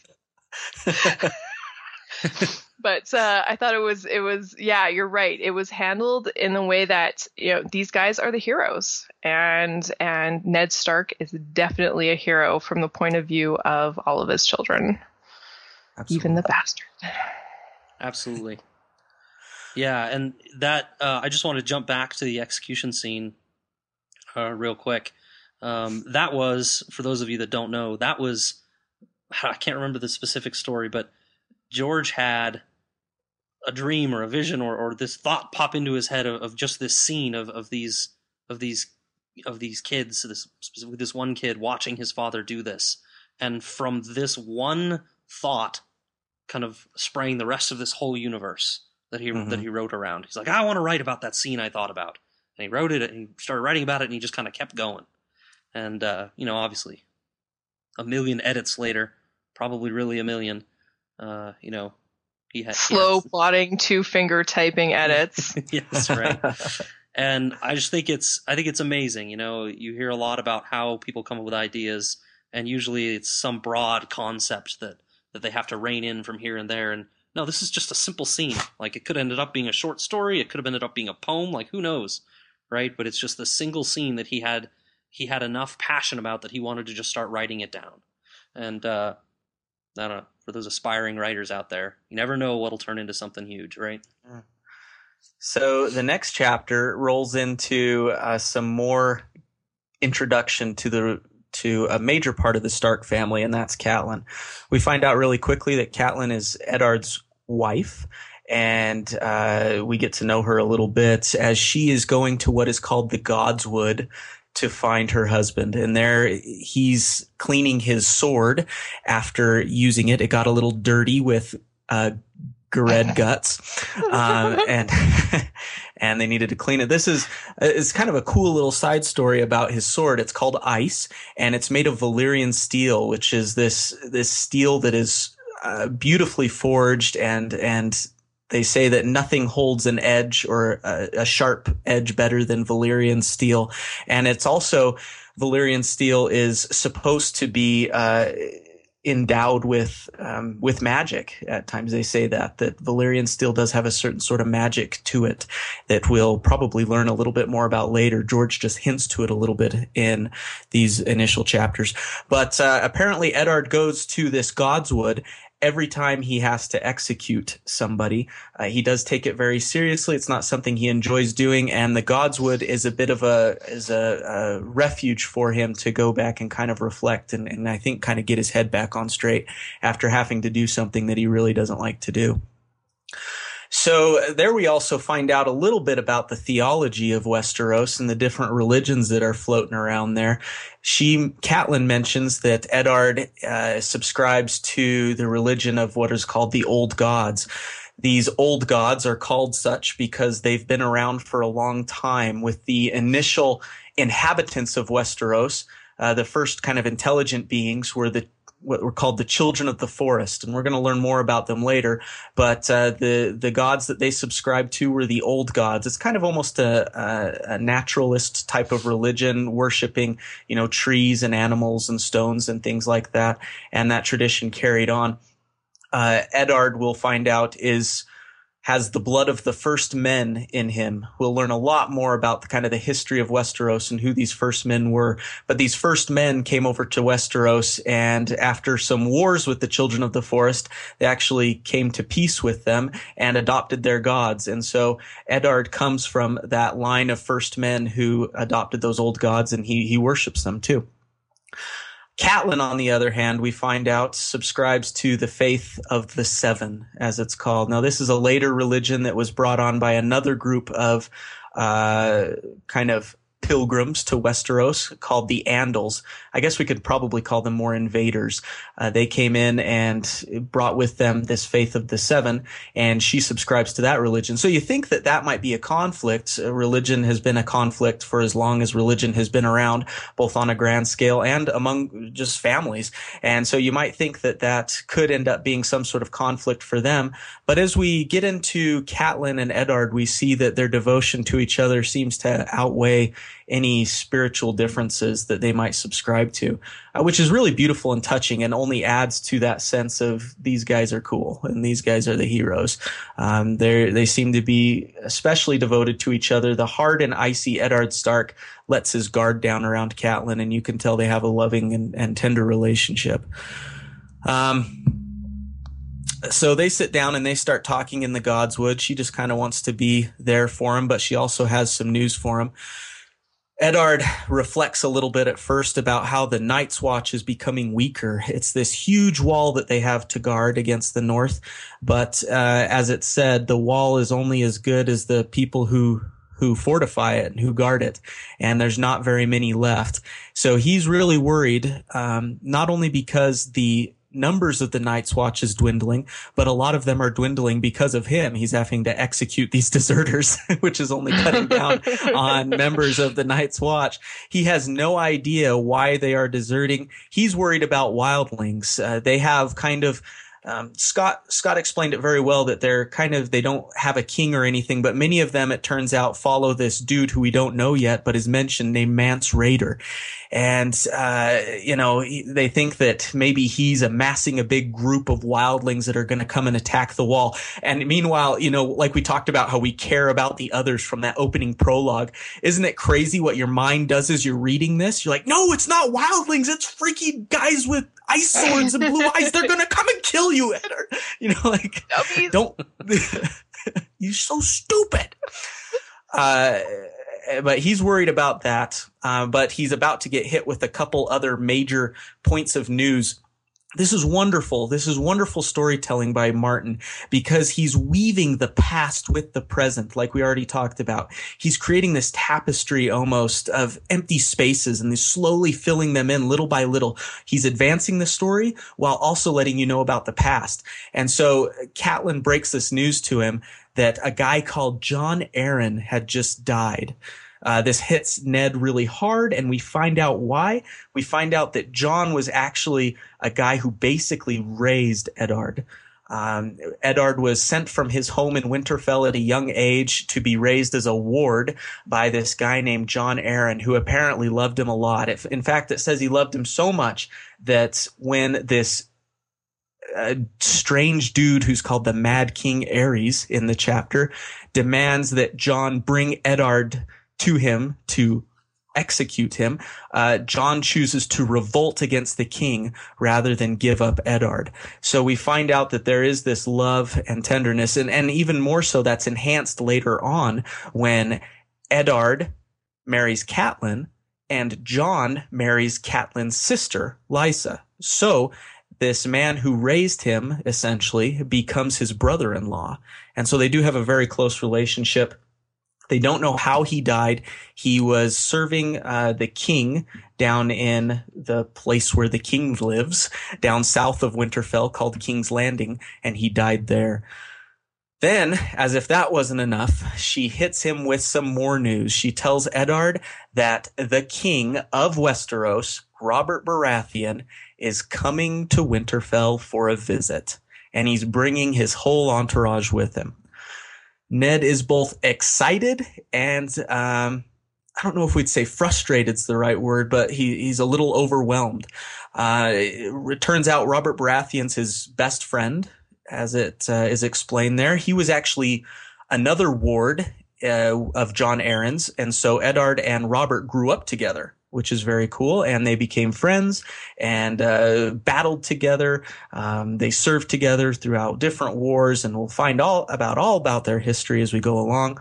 but uh, I thought it was it was yeah you're right it was handled in the way that you know these guys are the heroes and and Ned Stark is definitely a hero from the point of view of all of his children even the bastard Absolutely. Yeah, and that uh, I just want to jump back to the execution scene uh, real quick. Um, that was, for those of you that don't know, that was I can't remember the specific story, but George had a dream or a vision or, or this thought pop into his head of, of just this scene of, of these of these of these kids, this specifically this one kid watching his father do this, and from this one thought kind of spraying the rest of this whole universe that he Mhm. that he wrote around. He's like, I want to write about that scene I thought about, and he wrote it and he started writing about it, and he just kind of kept going. And uh, you know, obviously, a million edits later, probably really a million. Uh, you know, he had he slow plotting two finger typing edits yes, right. and I just think it's I think it's amazing. You know, you hear a lot about how people come up with ideas, and usually it's some broad concept that that they have to rein in from here and there. And no, this is just a simple scene. Like it could have ended up being a short story. It could have ended up being a poem. Like who knows, right? But it's just a single scene that he had he had enough passion about that he wanted to just start writing it down. And uh, I don't know. For those aspiring writers out there, you never know what'll turn into something huge, right? So the next chapter rolls into uh, some more introduction to the to a major part of the Stark family, and that's Catelyn. We find out really quickly that Catelyn is Eddard's wife, and uh, we get to know her a little bit as she is going to what is called the Godswood to find her husband. And there he's cleaning his sword after using it. It got a little dirty with uh, Gared guts um, and and they needed to clean it. This is it's kind of a cool little side story about his sword. It's called Ice, and it's made of Valyrian steel, which is this this steel that is uh, beautifully forged and and they say that nothing holds an edge or a, a sharp edge better than Valyrian steel, and it's also Valyrian steel is supposed to be. Uh, endowed with um, with magic. At times they say that that Valyrian steel does have a certain sort of magic to it that we'll probably learn a little bit more about later. George just hints to it a little bit in these initial chapters, but uh, apparently Eddard goes to this Godswood every time he has to execute somebody. Uh, he does take it very seriously. It's not something he enjoys doing, and the Godswood is a bit of a is a, a refuge for him to go back and kind of reflect and, and I think kind of get his head back on straight after having to do something that he really doesn't like to do. So there we also find out a little bit about the theology of Westeros and the different religions that are floating around there. She, Catelyn mentions that Eddard uh, subscribes to the religion of what is called the Old Gods. These old gods are called such because they've been around for a long time with the initial inhabitants of Westeros. Uh, the first kind of intelligent beings were the what were called the children of the forest, and we're going to learn more about them later. But uh, the the gods that they subscribed to were the old gods. It's kind of almost a, a, a, naturalist type of religion, worshiping you know trees and animals and stones and things like that, and that tradition carried on. Uh, Eddard, we'll find out, is has the blood of the first men in him. We'll learn a lot more about the kind of the history of Westeros and who these first men were. But these first men came over to Westeros and after some wars with the children of the forest, they actually came to peace with them and adopted their gods. And so Eddard comes from that line of first men who adopted those old gods and he, he worships them too. Catelyn, on the other hand, we find out subscribes to the faith of the Seven, as it's called. Now, this is a later religion that was brought on by another group of uh, kind of pilgrims to Westeros called the Andals. I guess we could probably call them more invaders. Uh, they came in and brought with them this faith of the seven, and she subscribes to that religion. So you think that that might be a conflict. Uh, religion has been a conflict for as long as religion has been around, both on a grand scale and among just families. And so you might think that that could end up being some sort of conflict for them. But as we get into Catelyn and Eddard, we see that their devotion to each other seems to outweigh any spiritual differences that they might subscribe to, uh, which is really beautiful and touching and only adds to that sense of these guys are cool and these guys are the heroes. Um, they they seem to be especially devoted to each other. The hard and icy Eddard Stark lets his guard down around Catelyn, and you can tell they have a loving and, and tender relationship. Um, so they sit down and they start talking in the Godswood. She just kind of wants to be there for him, but she also has some news for him. Eddard reflects a little bit at first about how the Night's Watch is becoming weaker. It's this huge wall that they have to guard against the North, but uh, as it said, the wall is only as good as the people who who fortify it and who guard it, and there's not very many left. So he's really worried, um, not only because the numbers of the Night's Watch is dwindling, but a lot of them are dwindling because of him. He's having to execute these deserters, which is only cutting down on members of the Night's Watch. He has no idea why they are deserting. He's worried about wildlings. Uh, they have kind of um, Scott Scott explained it very well that they're kind of they don't have a king or anything, but many of them it turns out follow this dude who we don't know yet, but is mentioned named Mance Rayder, and uh, you know they think that maybe he's amassing a big group of wildlings that are going to come and attack the wall. And meanwhile, you know, like we talked about how we care about the others from that opening prologue. Isn't it crazy what your mind does as you're reading this? You're like, no, it's not wildlings. It's freaky guys with ice swords and blue eyes. They're gonna come and kill you, Eddard. You know, like don't. you're so stupid. Uh, but he's worried about that. Uh, but he's about to get hit with a couple other major points of news this is wonderful. This is wonderful storytelling by Martin because he's weaving the past with the present, like we already talked about. He's creating this tapestry almost of empty spaces and he's slowly filling them in little by little. He's advancing the story while also letting you know about the past. And so uh, Catelyn breaks this news to him that a guy called Jon Arryn had just died. Uh, this hits Ned really hard, and we find out why. We find out that Jon was actually a guy who basically raised Eddard. Um, Eddard was sent from his home in Winterfell at a young age to be raised as a ward by this guy named Jon Arryn, who apparently loved him a lot. In fact, it says he loved him so much that when this uh, strange dude who's called the Mad King Aerys in the chapter demands that Jon bring Eddard to him to execute him, uh, Jon chooses to revolt against the king rather than give up Eddard. So we find out that there is this love and tenderness, and, and even more so, that's enhanced later on when Eddard marries Catelyn and Jon marries Catelyn's sister, Lysa. So this man who raised him essentially becomes his brother-in-law. And so they do have a very close relationship. They don't know how he died. He was serving uh, the king down in the place where the king lives, down south of Winterfell, called King's Landing, and he died there. Then, as if that wasn't enough, she hits him with some more news. She tells Eddard that the king of Westeros, Robert Baratheon, is coming to Winterfell for a visit, and he's bringing his whole entourage with him. Ned is both excited and um, I don't know if we'd say frustrated is the right word, but he, he's a little overwhelmed. Uh, it turns out Robert Baratheon's his best friend, as it uh, is explained there. He was actually another ward uh, of Jon Arryn's, and so Eddard and Robert grew up together which is very cool. And they became friends and uh, battled together. Um, they served together throughout different wars, and we'll find all about all about their history as we go along.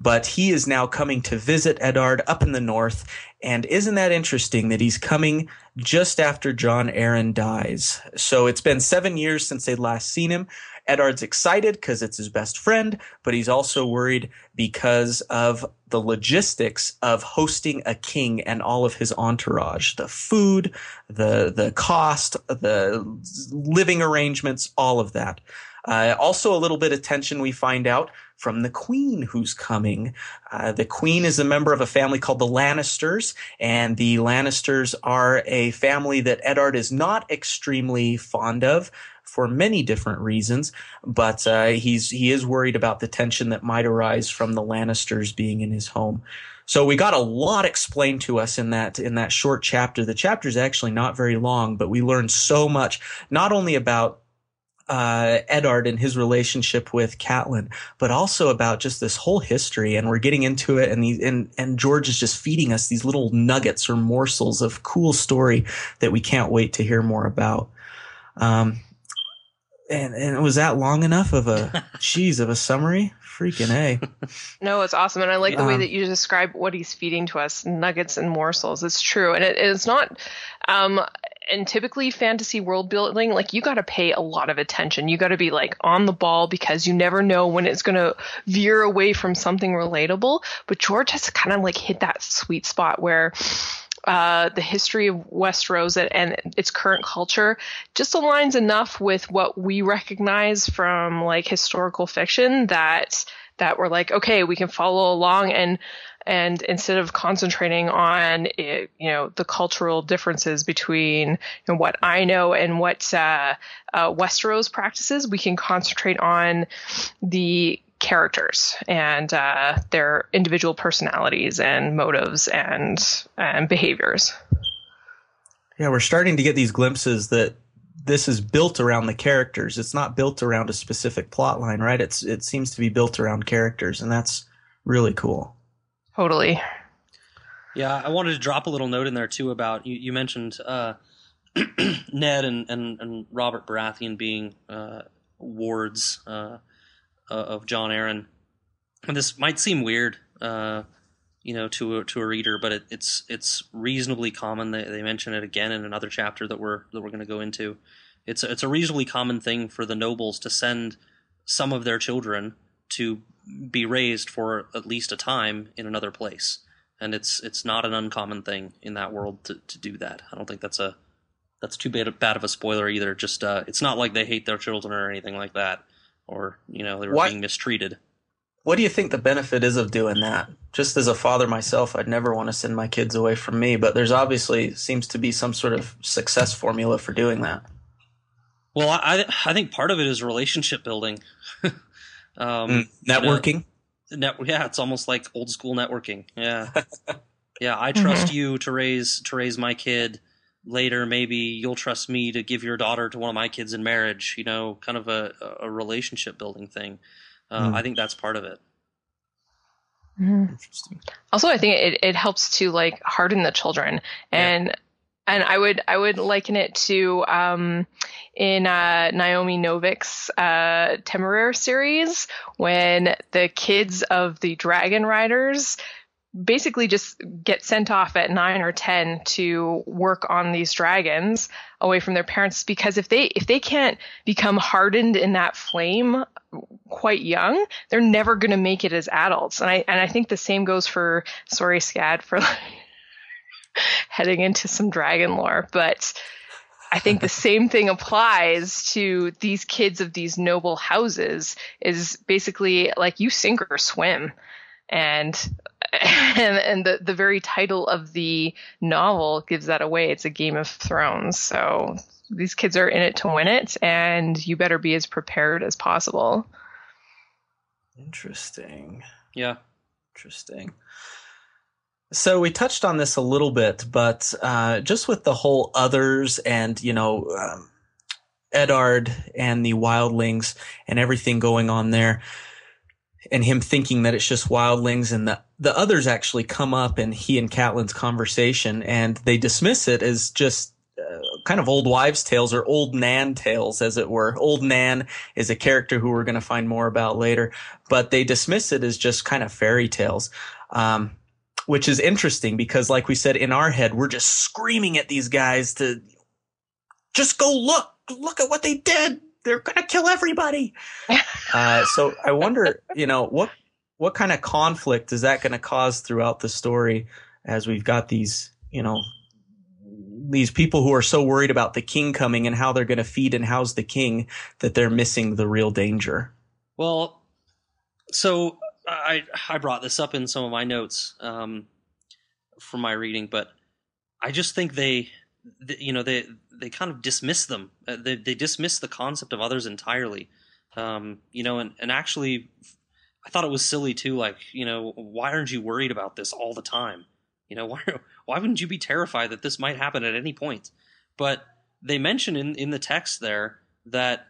But he is now coming to visit Eddard up in the north. And isn't that interesting that he's coming just after Jon Arryn dies? So it's been seven years since they'd last seen him. Eddard's excited because it's his best friend, but he's also worried because of the logistics of hosting a king and all of his entourage, the food, the, the cost, the living arrangements, all of that. Uh, also, a little bit of tension we find out from the queen who's coming. Uh, the queen is a member of a family called the Lannisters, and the Lannisters are a family that Eddard is not extremely fond of for many different reasons, but uh, he's he is worried about the tension that might arise from the Lannisters being in his home. So we got a lot explained to us in that in that short chapter. The chapter is actually not very long, but we learned so much, not only about uh, Eddard and his relationship with Catelyn, but also about just this whole history. And we're getting into it, and, and and George is just feeding us these little nuggets or morsels of cool story that we can't wait to hear more about. Um, and and was that long enough of a cheese of a summary? Freaking a! No, it's awesome, and I like the um, way that you describe what he's feeding to us: nuggets and morsels. It's true, and it, it's not. Um, and typically fantasy world building like you got to pay a lot of attention you got to be like on the ball because you never know when it's going to veer away from something relatable but george has kind of like hit that sweet spot where uh, the history of Westeros and, and its current culture just aligns enough with what we recognize from like historical fiction that that we're like, okay, we can follow along and and instead of concentrating on it, you know the cultural differences between you know, what I know and what uh, uh, Westeros practices, we can concentrate on the characters and uh, their individual personalities and motives and and behaviors. Yeah, we're starting to get these glimpses that this is built around the characters. It's not built around a specific plot line, right? It's it seems to be built around characters, and that's really cool. Totally. Yeah, I wanted to drop a little note in there too about you. You mentioned uh, Ned and, and, and Robert Baratheon being uh, wards. Uh, uh, of Jon Arryn. And this might seem weird, uh, you know, to a, to a reader, but it, it's it's reasonably common. They, they mention it again in another chapter that we're that we're going to go into. It's a, it's a reasonably common thing for the nobles to send some of their children to be raised for at least a time in another place, and it's it's not an uncommon thing in that world to, to do that. I don't think that's a that's too bad, bad of a spoiler either. Just uh, it's not like they hate their children or anything like that or you know they were what, being mistreated. What do you think the benefit is of doing that? Just as a father myself, I'd never want to send my kids away from me, but there's obviously seems to be some sort of success formula for doing that. Well, I I think part of it is relationship building. um, mm, networking. You know, net, yeah, it's almost like old school networking. Yeah, yeah. I trust mm-hmm. you to raise to raise my kid. Later, maybe you'll trust me to give your daughter to one of my kids in marriage. You know, kind of a, a relationship building thing. Uh, mm. I think that's part of it. Mm-hmm. Interesting. Also, I think it, it helps to like harden the children, and yeah. and I would I would liken it to um, in uh, Naomi Novik's uh, Temeraire series when the kids of the Dragon Riders basically just get sent off at nine or ten to work on these dragons away from their parents because if they if they can't become hardened in that flame quite young they're never going to make it as adults. And i and i think the same goes for sorry scad for like heading into some dragon lore. But I think the same thing applies to these kids of these noble houses is basically like you sink or swim. And and, and the, the very title of the novel gives that away. It's a Game of Thrones. So these kids are in it to win it, and you better be as prepared as possible. Interesting. Yeah. Interesting. So we touched on this a little bit, but uh, just with the whole others and, you know, um, Eddard and the wildlings and everything going on there and him thinking that it's just wildlings and the, the others actually come up in he and Catelyn's conversation and they dismiss it as just uh, kind of old wives tales or old Nan tales, as it were. Old Nan is a character who we're going to find more about later, but they dismiss it as just kind of fairy tales. Um, which is interesting because like we said in our head, we're just screaming at these guys to just go look, look at what they did they're gonna kill everybody. uh, so I wonder, you know, what what kind of conflict is that going to cause throughout the story as we've got these, you know, these people who are so worried about the king coming and how they're going to feed and house the king that they're missing the real danger. Well, so I I brought this up in some of my notes um, from my reading, but I just think they you know they they kind of dismiss them. Uh, they they dismiss the concept of others entirely. Um, you know, and and actually, I thought it was silly too. Like, you know, why aren't you worried about this all the time? You know, why why wouldn't you be terrified that this might happen at any point? But they mention in in the text there that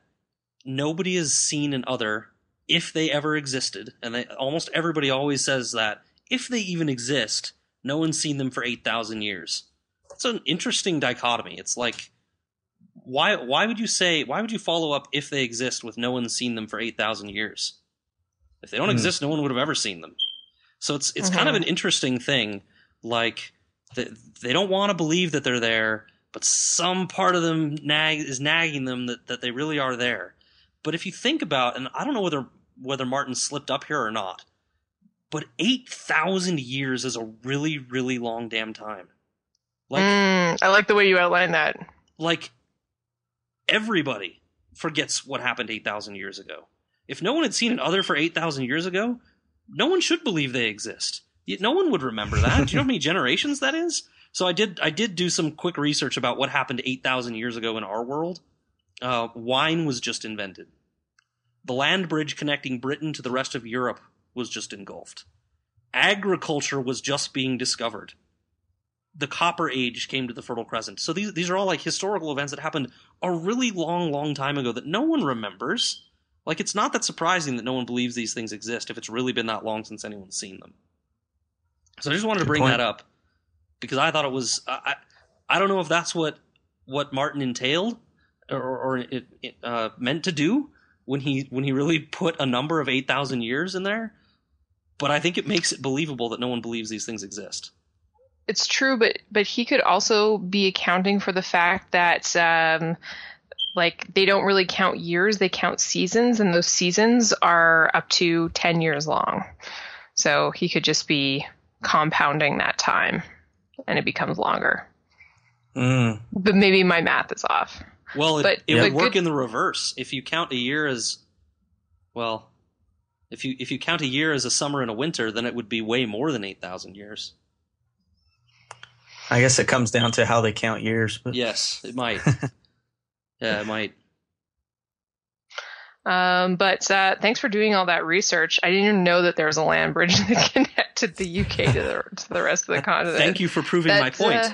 nobody has seen an other if they ever existed, and they almost everybody always says that if they even exist, no one's seen them for eight thousand years it's an interesting dichotomy. It's like why why would you say why would you follow up if they exist with no one's seen them for 8000 years? If they don't mm. exist, no one would have ever seen them. So it's it's mm-hmm. kind of mm-hmm. an interesting thing like they, they don't want to believe that they're there, but some part of them nag is nagging them that, that they really are there. But if you think about and I don't know whether whether Martin slipped up here or not, but 8,000 years is a really, really long damn time. Like, mm, I like the way you outline that. Like, everybody forgets what happened 8,000 years ago. If no one had seen an other for 8,000 years ago, no one should believe they exist. No one would remember that. do you know how many generations that is? So I did I did do some quick research about what happened 8,000 years ago in our world. Uh, wine was just invented. The land bridge connecting Britain to the rest of Europe was just engulfed. Agriculture was just being discovered the Copper Age came to the Fertile Crescent. So these these are all like historical events that happened a really long, long time ago that no one remembers. Like it's not that surprising that no one believes these things exist if it's really been that long since anyone's seen them. So I just wanted Good to bring point. that up because I thought it was I I don't know if that's what what Martin entailed or, or it, it uh, meant to do when he when he really put a number of eight thousand years in there, but I think it makes it believable that no one believes these things exist it's true, but but he could also be accounting for the fact that um, like they don't really count years; they count seasons, and those seasons are up to ten years long. So he could just be compounding that time, and it becomes longer. Mm. But maybe my math is off. Well, it, but, it would work good, in the reverse if you count a year as well. If you if you count a year as a summer and a winter, then it would be way more than eight thousand years. I guess it comes down to how they count years. But yes, it might. yeah, it might. Um, but uh, thanks for doing all that research. I didn't even know that there was a land bridge that connected the UK to the, to the rest of the continent. Thank you for proving my point. uh,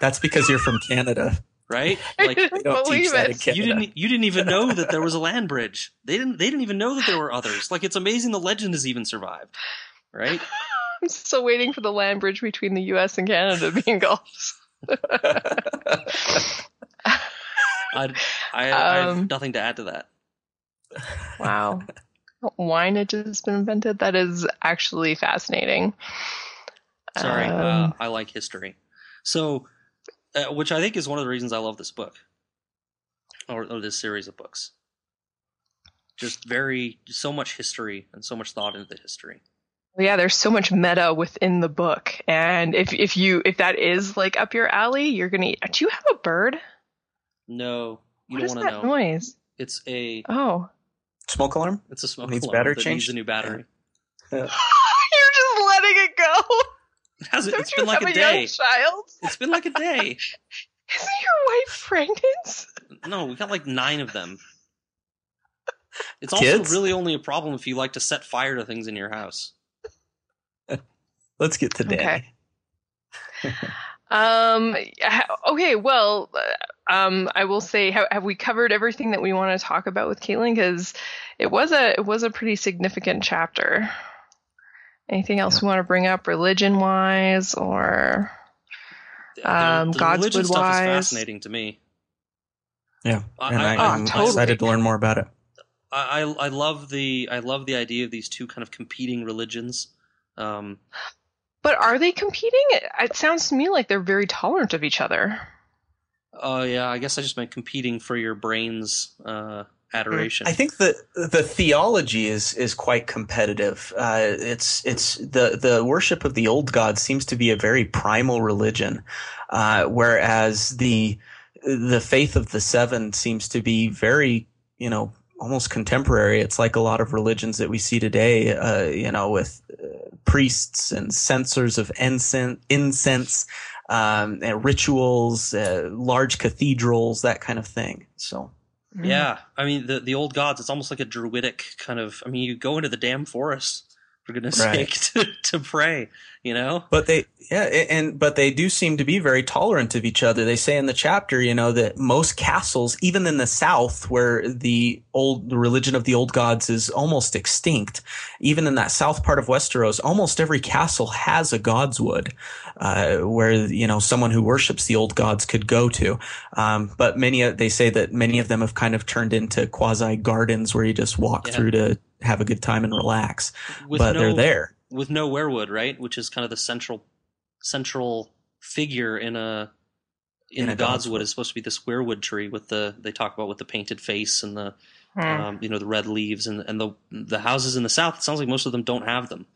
That's because you're from Canada. right? I Like didn't They don't believe teach that in it. Canada. you didn't you didn't even know that there was a land bridge. They didn't they didn't even know that there were others. Like it's amazing the legend has even survived. Right? I'm still waiting for the land bridge between the U.S. and Canada to be engulfed. I I, I have Um, nothing to add to that. Wow. Wineage has been invented. That is actually fascinating. Sorry, uh, Um, I like history. So, uh, which I think is one of the reasons I love this book, or, or this series of books. Just very, so much history and so much thought into the history. yeah, there's so much meta within the book, and if if you if that is like up your alley, you're gonna. Do you have a bird? No, you What don't want to know. noise? It's a Oh, Smoke alarm? it's a smoke Needs alarm battery change. changed? needs a new battery. you're just letting it go. It has. Don't It's you been like have a a day. young child? It's been like a day. Isn't your wife pregnant? No, we got like nine of them. It's Kids? also really only a problem if you like to set fire to things in your house. Let's get to Danny. Okay. Um. Okay. Well, uh, um, I will say, have, have we covered everything that we want to talk about with Catelyn? Because it was a it was a pretty significant chapter. Anything else we want to bring up, religion wise, or The- Um, the religion Godswood stuff is wise. fascinating to me. Yeah, and I, Oh, I'm totally. excited to learn more about it. I, I I love the I love the idea of these two kind of competing religions. Um, but are they competing? It, it sounds to me like they're very tolerant of each other. Oh yeah, I guess I just meant competing for your brain's uh, adoration. I think that the theology is is quite competitive. Uh, it's it's the the worship of the old gods seems to be a very primal religion, uh, whereas the the faith of the seven seems to be very you know almost contemporary. It's like a lot of religions that we see today. Uh, you know, with uh, priests and censors of incense, incense um, rituals, uh, large cathedrals, that kind of thing. So. Yeah, I mean the the old gods. It's almost like a druidic kind of. I mean, you go into the damn forest for goodness Right. sake to, to pray. You know, But they, yeah, and but they do seem to be very tolerant of each other. They say in the chapter, you know, that most castles, even in the South, where the old the religion of the old gods is almost extinct, even in that south part of Westeros, almost every castle has a godswood, uh, where you know someone who worships the old gods could go to. Um, but many, they say that many of them have kind of turned into quasi gardens where you just walk Yeah. through to have a good time and relax. with but no, they're there. with no weirwood, right? Which is kind of the central central figure in a in, In the a Godswood Godswood. is supposed to be this weirwood tree with the they talk about with the painted face and the Hmm. um, you know the red leaves and and the the houses in the south. It sounds like most of them don't have them,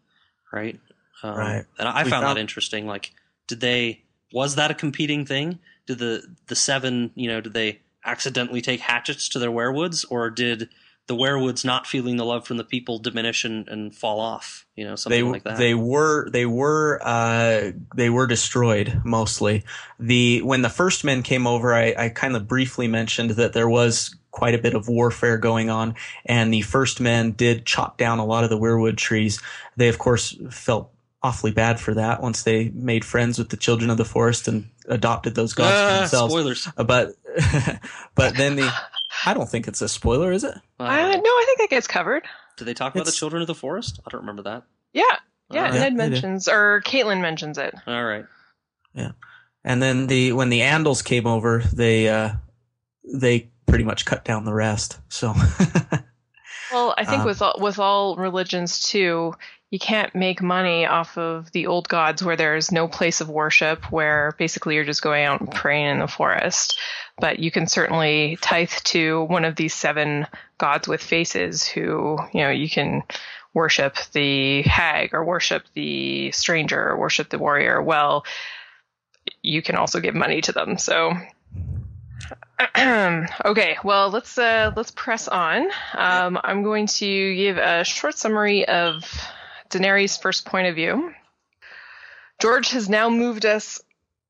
right? Um, Right. And I We found, found- that interesting. Like, did they was that a competing thing? Did the the seven you know did they accidentally take hatchets to their weirwoods or did the weirwoods not feeling the love from the people diminish and, and fall off you know something they like that they were they were uh, they were destroyed mostly. The when the first men came over, I, I kind of briefly mentioned that there was quite a bit of warfare going on, and the first men did chop down a lot of the weirwood trees. They of course felt awfully bad for that once they made friends with the children of the forest and adopted those gods for Ah, themselves. spoilers Uh, But but then the I don't think it's a spoiler, is it? Uh, I, no, I think that gets covered. Do they talk about the children of the forest i don't remember that Yeah, yeah. Alright. Ned they mentions or Catelyn mentions it. all right Yeah, And then the when the Andals came over, they uh, they pretty much cut down the rest. So Well, I think Um, with all, with all religions too, you can't make money off of the old gods where there's no place of worship, where basically you're just going out and praying in the forest. But you can certainly tithe to one of these seven gods with faces, who you know you can worship the hag or worship the stranger or worship the warrior. Well, you can also give money to them. So okay, well let's uh, let's press on. Um, I'm going to give a short summary of Daenerys' first point of view. George has now moved us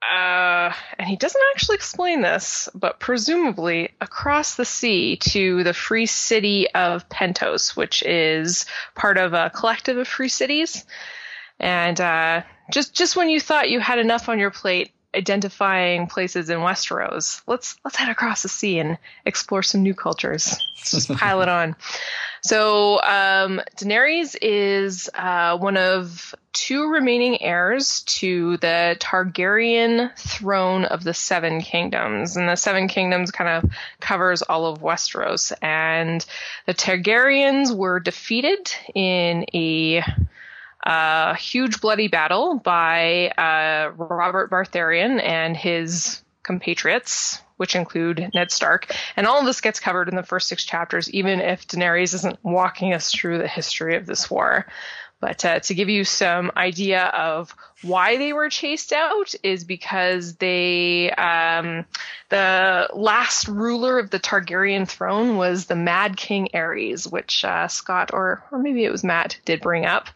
uh, and he doesn't actually explain this, but presumably across the sea to the free city of Pentos, which is part of a collective of free cities. And uh, just just when you thought you had enough on your plate identifying places in Westeros, let's let's head across the sea and explore some new cultures. Let's just pile it on. So um, Daenerys is uh, one of two remaining heirs to the Targaryen throne of the Seven Kingdoms, and the Seven Kingdoms kind of covers all of Westeros. And the Targaryens were defeated in a a huge bloody battle by uh, Robert Baratheon and his compatriots, which include Ned Stark. And all of this gets covered in the first six chapters, even if Daenerys isn't walking us through the history of this war. But uh, to give you some idea of why they were chased out is because they, um, the last ruler of the Targaryen throne was the Mad King Aerys, which uh, Scott or or maybe it was Matt did bring up.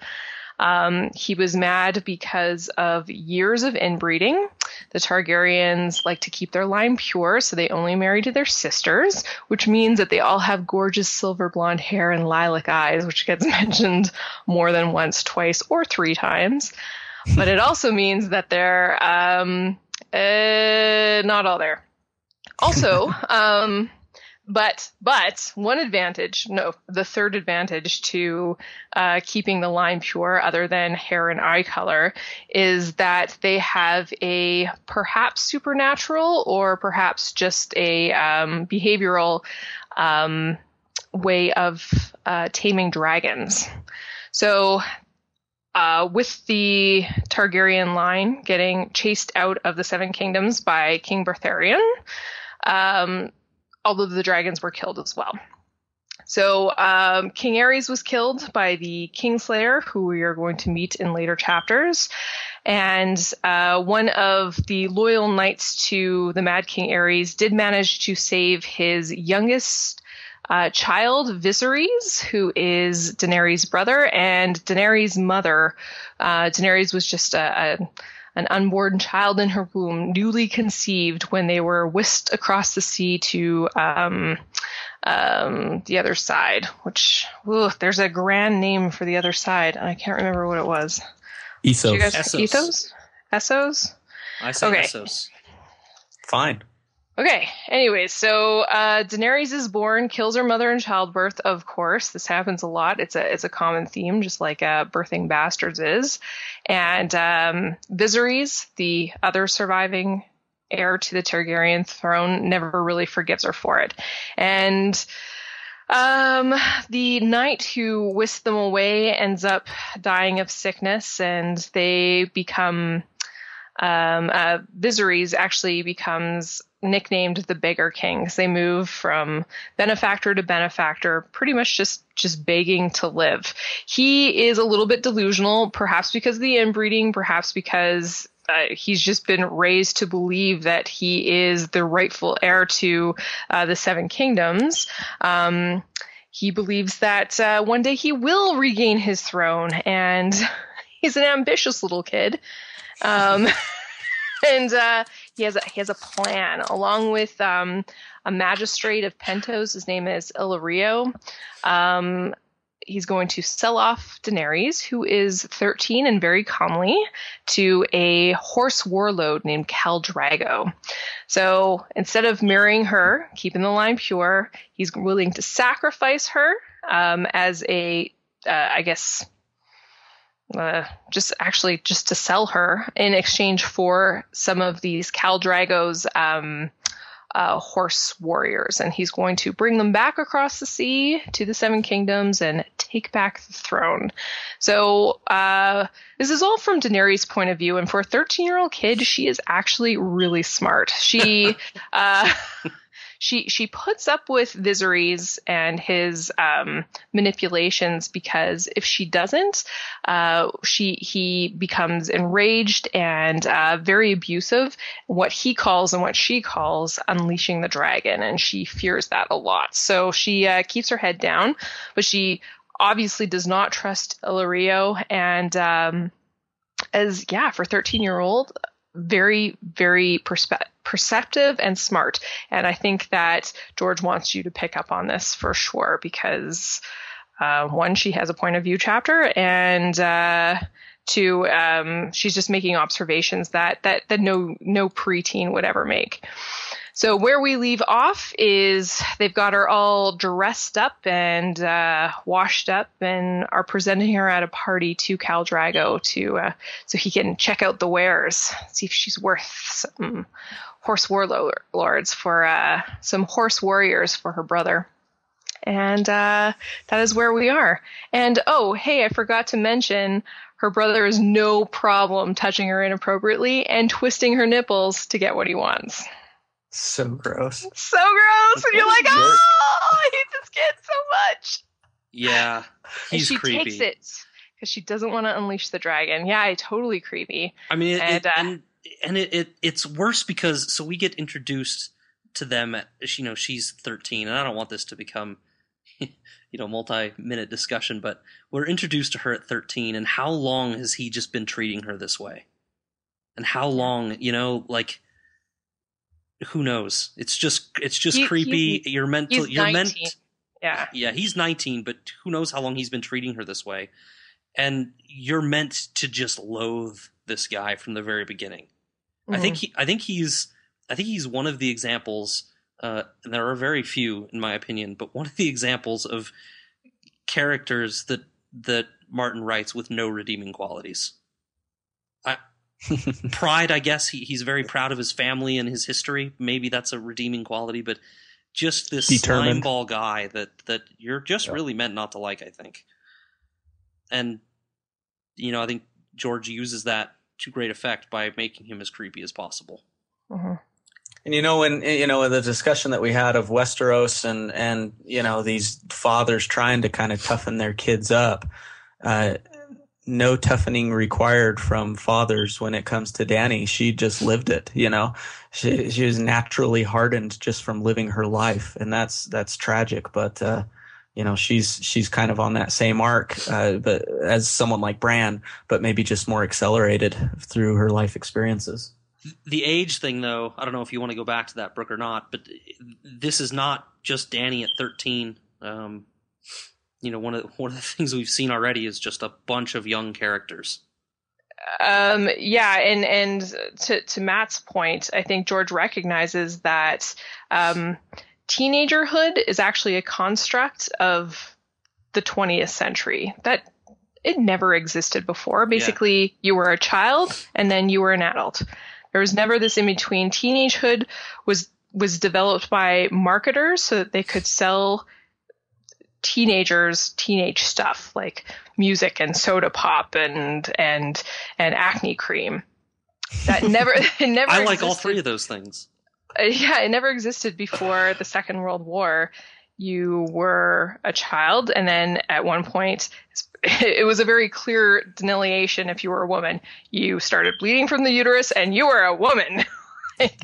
Um, he was mad because of years of inbreeding. The Targaryens like to keep their line pure, so they only marry to their sisters, which means that they all have gorgeous silver blonde hair and lilac eyes, which gets mentioned more than once, twice, or three times. But it also means that they're um, uh, not all there. Also, um, but but one advantage, no, the third advantage to uh, keeping the line pure, other than hair and eye color, is that they have a perhaps supernatural or perhaps just a um, behavioral um, way of uh, taming dragons. So uh, with the Targaryen line getting chased out of the Seven Kingdoms by King Baratheon, um, although the dragons were killed as well. So um, King Aerys was killed by the Kingslayer, who we are going to meet in later chapters. And uh, one of the loyal knights to the Mad King Aerys did manage to save his youngest uh, child, Viserys, who is Daenerys' brother, and Daenerys' mother. Uh, Daenerys was just a, a an unborn child in her womb, newly conceived, when they were whisked across the sea to um, um, the other side. Which ugh, there's a grand name for the other side, and I can't remember what it was. Essos. Guys, Essos. Ethos? Essos? I say Okay. Essos. Fine. Okay. Anyways, so uh, Daenerys is born, kills her mother in childbirth. Of course, this happens a lot. It's a it's a common theme, just like uh, birthing bastards is. And um, Viserys, the other surviving heir to the Targaryen throne, never really forgives her for it. And um, the knight who whisked them away ends up dying of sickness, and they become. Um, uh, Viserys actually becomes nicknamed the Beggar King because they move from benefactor to benefactor, pretty much just just begging to live. He is a little bit delusional, perhaps because of the inbreeding, perhaps because uh, he's just been raised to believe that he is the rightful heir to uh, the Seven Kingdoms. Um, he believes that uh, one day he will regain his throne, and he's an ambitious little kid. Um, and uh, he has a he has a plan along with um, a magistrate of Pentos. His name is Illyrio. Um, he's going to sell off Daenerys, who is 13 and very comely, to a horse warlord named Khal Drogo. So instead of marrying her, keeping the line pure, he's willing to sacrifice her um, as a, uh, I guess, uh, just actually just to sell her in exchange for some of these Khal Drogo's um, uh, horse warriors, and he's going to bring them back across the sea to the Seven Kingdoms and take back the throne. So uh, this is all from Daenerys' point of view, and for a 13-year-old kid, she is actually really smart. She. she she puts up with Viserys and his um, manipulations because if she doesn't, uh, she he becomes enraged and uh, very abusive. What he calls and what she calls unleashing the dragon, and she fears that a lot. So she uh, keeps her head down, but she obviously does not trust Illyrio and. Um, as yeah, for 13 year old, very, very perspe- perceptive and smart. And I think that George wants you to pick up on this for sure because uh, one, she has a point of view chapter, and uh, two, um, she's just making observations that that that no no preteen would ever make. So where we leave off is they've got her all dressed up and uh, washed up and are presenting her at a party to Khal Drogo to uh, so he can check out the wares, see if she's worth some horse warlords for uh, some horse warriors for her brother. And uh, that is where we are. And oh, hey, I forgot to mention her brother is no problem touching her inappropriately and twisting her nipples to get what he wants. So gross. So gross. And you're like, oh, I hate this kid so much. Yeah, he's and she creepy. takes it because she doesn't want to unleash the dragon. Yeah, I totally creepy. I mean, it, And, it, uh, and and it, it it's worse because so we get introduced to them at you know she's 13 and I don't want this to become you know multi-minute discussion but we're introduced to her at 13 and how long has he just been treating her this way and how long you know like who knows it's just it's just He- creepy he's- you're meant to you're 19. meant Yeah. yeah, he's 19, but who knows how long he's been treating her this way. And you're meant to just loathe this guy from the very beginning. I think he, I think he's I think he's one of the examples uh, and there are very few in my opinion, but one of the examples of characters that that Martin writes with no redeeming qualities. I, pride, I guess he, he's very proud of his family and his history. Maybe that's a redeeming quality, but just this Determined. slime ball guy that that you're just Yeah. really meant not to like. I think, and you know, I think George uses that to great effect by making him as creepy as possible. Mhm. And you know, when you know in the discussion that we had of Westeros and and you know these fathers trying to kind of toughen their kids up, uh, no toughening required from fathers when it comes to Danny. She just lived it. You know, she she was naturally hardened just from living her life, and that's that's tragic. But uh, you know, she's she's kind of on that same arc, uh, but as someone like Bran, but maybe just more accelerated through her life experiences. The age thing, though, I don't know if you want to go back to that, Brooke, or not, but this is not just Danny at 13. Um, you know, one of the, one of the things we've seen already is just a bunch of young characters. Um, yeah, and and to to Matt's point, I think George recognizes that um, teenagerhood is actually a construct of the 20th century that it never existed before. Basically, you were a child and then you were an adult. There was never this in between. Teenagehood was was developed by marketers so that they could sell teenagers teenage stuff like music and soda pop and and and acne cream. That never it never I like all three of those things. uh, yeah, it never existed before the Second World War. You were a child, and then at one point, it was a very clear delineation if you were a woman. You started bleeding from the uterus, and you were a woman.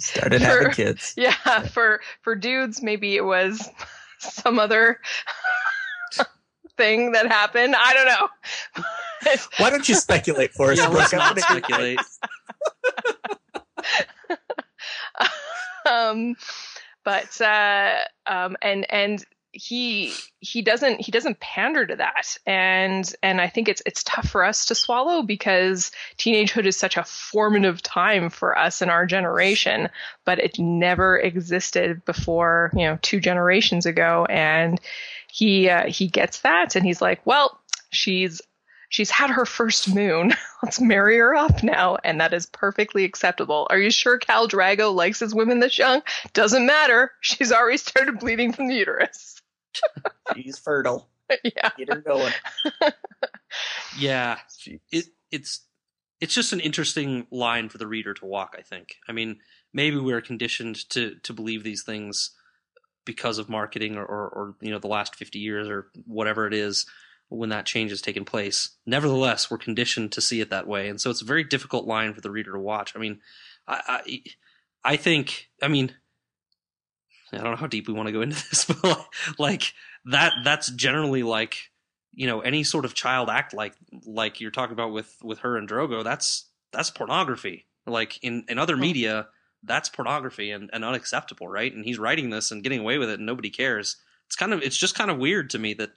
Started For- having kids. yeah, for for dudes, maybe it was some other thing that happened. I don't know. Why don't you speculate for us, Yeah, let's I not speculate. um, but uh, um, and and he he doesn't he doesn't pander to that, and and I think it's it's tough for us to swallow because teenagehood is such a formative time for us in our generation, but it never existed before you know two generations ago, and he uh, he gets that, and he's like, well, she's she's had her first moon. Let's marry her up now. And that is perfectly acceptable. Are you sure Khal Drogo likes his women this young? Doesn't matter. She's already started bleeding from the uterus. She's fertile. yeah. Get her going. Yeah, Jeez. it it's it's just an interesting line for the reader to walk. I think. I mean, maybe we're conditioned to to believe these things because of marketing or, or, or you know the last fifty years or whatever it is when that change has taken place. Nevertheless, we're conditioned to see it that way, and so it's a very difficult line for the reader to watch. I mean, I I, I think. I mean. I don't know how deep we want to go into this, but like, like that that's generally like you know any sort of child act like like you're talking about with with her and Drogo that's that's pornography Like in in other media, that's pornography and, and unacceptable, right? And he's writing this and getting away with it, and nobody cares. It's kind of it's just kind of weird to me that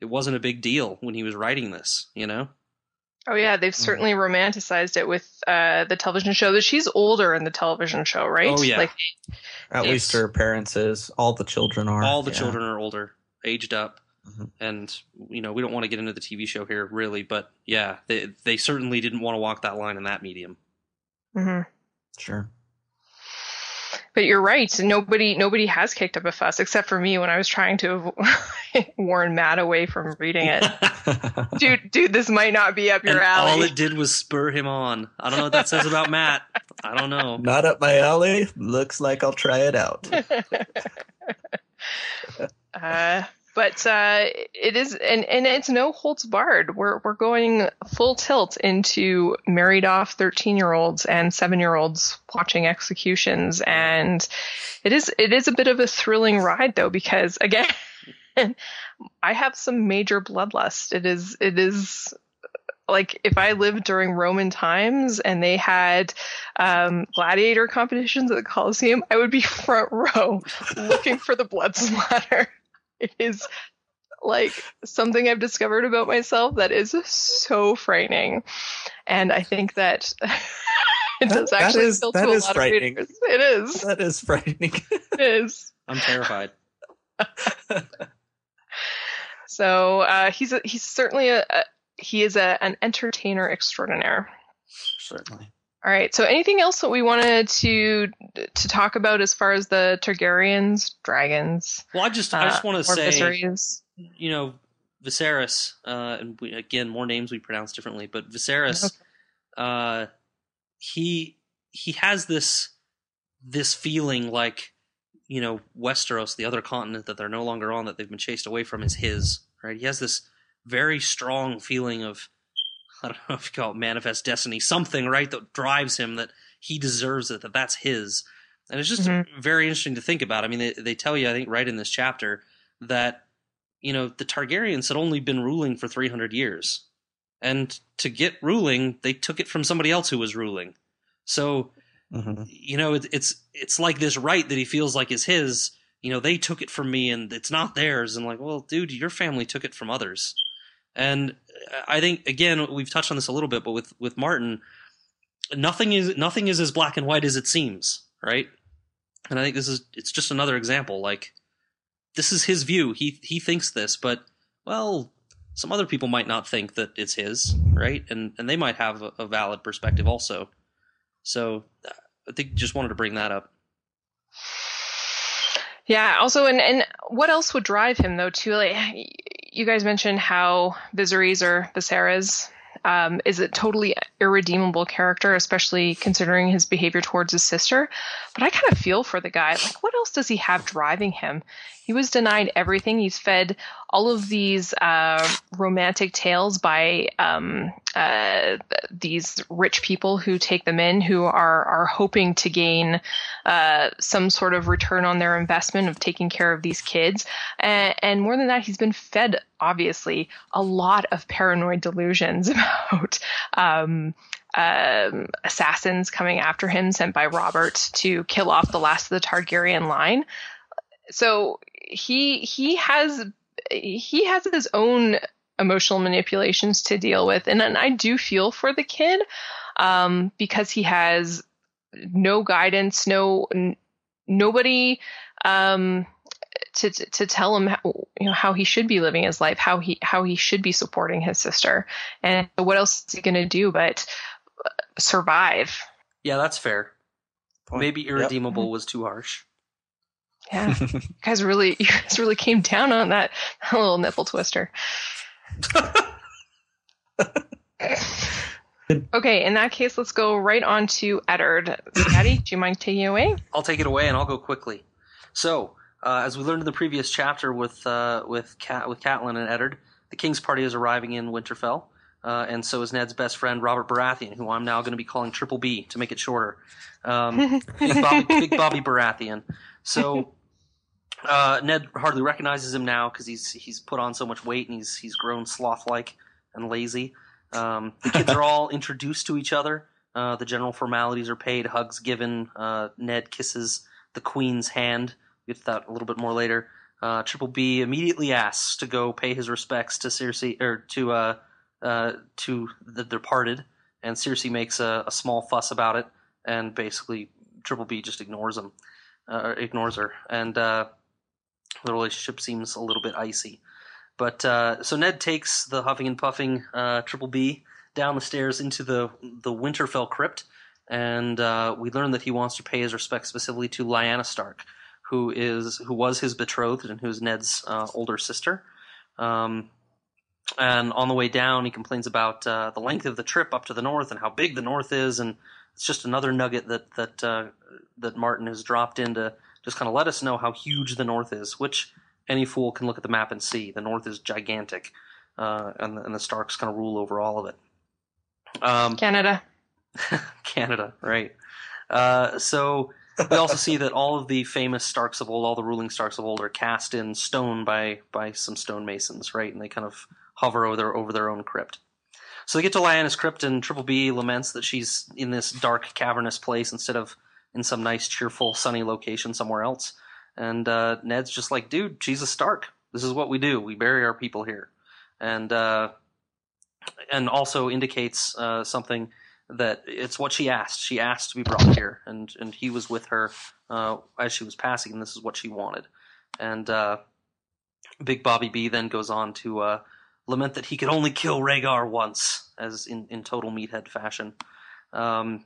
it wasn't a big deal when he was writing this. You know? Oh yeah, they've Mm-hmm. certainly romanticized it with uh, the television show. That she's older in the television show, right? Oh, yeah. Like At least her parents is. All the children are. All the yeah. children are older, aged up. Mhm. And you know we don't want to get into the TV show here, really, but yeah, they they certainly didn't want to walk that line in that medium. mhm. Sure. But you're right. Nobody nobody has kicked up a fuss except for me when I was trying to warn Matt away from reading it. dude, dude, this might not be up your and alley. all it did was spur him on. I don't know what that says about Matt. I don't know. Not up my alley. Looks like I'll try it out. Uh, but uh, it is, and, and it's no holds barred. We're we're going full tilt into married off thirteen year olds and seven year olds watching executions, and it is it is a bit of a thrilling ride though because again, I have some major bloodlust. It is it is. Like if I lived during Roman times and they had um, gladiator competitions at the Colosseum, I would be front row looking for the blood splatter. It is like something I've discovered about myself that is so frightening. And I think that it That- does that actually is- appeal that to a lot frightening. of readers. It is. that is frightening. It is. I'm terrified. So uh, he's a, he's certainly a, a he is a, an entertainer extraordinaire. Certainly. All right. So anything else that we wanted to to talk about as far as the Targaryens, dragons, Well, I just I just uh, want to say, Viserys? you know, Viserys, uh, and we, again, more names we pronounce differently, but Viserys, uh, he he has this this feeling like you know Westeros, the other continent that they're no longer on, that they've been chased away from, is his. Right? He has this very strong feeling of I don't know if you call it manifest destiny, something right that drives him that he deserves it, that that's his. And it's just Mhm. very interesting to think about. I mean, they, they tell you, I think, right in this chapter that you know the Targaryens had only been ruling for 300 years, and to get ruling, they took it from somebody else who was ruling. So hmm you know, it, it's it's like this right that he feels like is his. You know, they took it from me, and it's not theirs. And like, well, dude, your family took it from others. And I think again, we've touched on this a little bit, but with with Martin, nothing is nothing is as black and white as it seems, right? And I think this is it's just another example. Like, this is his view. He he thinks this, but well, some other people might not think that it's his, right? And and they might have a, a valid perspective also. So I think just wanted to bring that up. Yeah. Also, and and what else would drive him though? Too like you guys mentioned how Viserys or Viserys um, is it totally irredeemable character, especially considering his behavior towards his sister. But I kind of feel for the guy. Like, what else does he have driving him? He was denied everything. He's fed all of these uh, romantic tales by um, uh, these rich people who take them in, who are are hoping to gain uh, some sort of return on their investment of taking care of these kids. And, and more than that, he's been fed obviously a lot of paranoid delusions about. Um, um, assassins coming after him sent by Robert to kill off the last of the Targaryen line. So he he has he has his own emotional manipulations to deal with, and, and I do feel for the kid um, because he has no guidance, no n- nobody um, to to tell him how, you know how he should be living his life, how he how he should be supporting his sister, and what else is he going to do but survive? Yeah, that's fair. Point. Maybe Yep. irredeemable mm-hmm. was too harsh. Yeah, you guys really you guys really came down on that little nipple twister. okay, in that case, let's go right on to Eddard. Scotty, do you mind taking it away? I'll take it away and I'll go quickly. So, uh, as we learned in the previous chapter with uh, with Cat with Catelyn and Eddard, the King's party is arriving in Winterfell, uh, and so is Ned's best friend Robert Baratheon, who I'm now going to be calling Triple B to make it shorter. Um, Big Bobby, Big Bobby Baratheon. So. Uh, Ned hardly recognizes him now because he's he's put on so much weight and he's he's grown sloth like and lazy. Um, the kids are all introduced to each other. Uh, the general formalities are paid, hugs given. Uh, Ned kisses the queen's hand. Get to that a little bit more later. Uh, Triple B immediately asks to go pay his respects to Cersei or to uh, uh, to the departed, and Cersei makes a, a small fuss about it, and basically Triple B just ignores him, uh, ignores her, and uh, the relationship seems a little bit icy. But uh, so Ned takes the huffing and puffing uh, Triple B down the stairs into the the Winterfell crypt, and we learn that he wants to pay his respects specifically to Lyanna Stark, who is who was his betrothed and who's Ned's uh, older sister. Um, and on the way down, he complains about uh, the length of the trip up to the north and how big the north is, and it's just another nugget that that uh, that Martin has dropped in to just kind of let us know how huge the north is, which any fool can look at the map and see. The north is gigantic, uh, and, and the Starks kind of rule over all of it. Um, Canada. Canada, right? Uh, so we also see that all of the famous Starks of old, all the ruling Starks of old, are cast in stone by by some stonemasons, right? And they kind of hover over their over their own crypt. So they get to Lyanna's crypt, and Triple B laments that she's in this dark, cavernous place instead of in some nice, cheerful, sunny location somewhere else. And uh, Ned's just like, dude, she's a Stark. This is what we do. We bury our people here, and uh, and also indicates uh, something that it's what she asked. She asked to be brought here, and and he was with her uh, as she was passing, and this is what she wanted. And uh, Big Bobby B then goes on to uh, lament that he could only kill Rhaegar once, as in, in total meathead fashion. Um,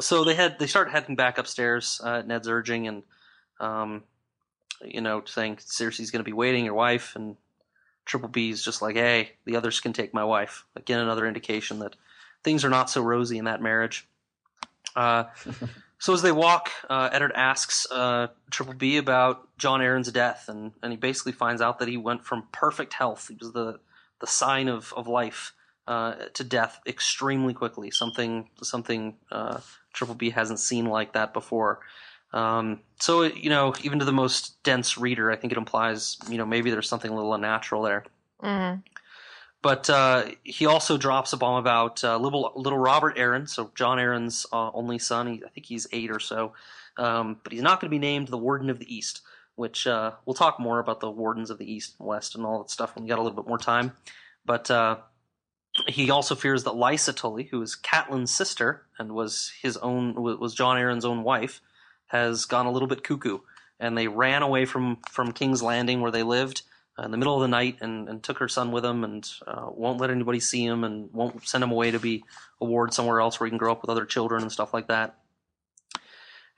so they head they start heading back upstairs. Uh, Ned's urging and um, you know saying Cersei's going to be waiting, your wife, and Triple B's just like, hey, the others can take my wife. Again, another indication that things are not so rosy in that marriage. Uh, so as they walk, uh, Eddard asks uh, Triple B about Jon Arryn's death, and, and he basically finds out that he went from perfect health, he was the the sign of of life, uh, to death extremely quickly. Something something uh, Triple B hasn't seen like that before. Um, so you know, even to the most dense reader, I think it implies you know maybe there's something a little unnatural there. hmm But uh, he also drops a bomb about uh, little little Robert Arryn, so Jon Arryn's uh, only son. He, I think he's eight or so, um, but he's not going to be named the Warden of the East. Which uh, we'll talk more about the wardens of the East and West and all that stuff when we got a little bit more time. But uh, he also fears that Lysa Tully, who is Catelyn's sister and was his own was Jon Arryn's own wife, has gone a little bit cuckoo, and they ran away from from King's Landing where they lived in the middle of the night and, and took her son with him and uh, won't let anybody see him and won't send him away to be a ward somewhere else where he can grow up with other children and stuff like that.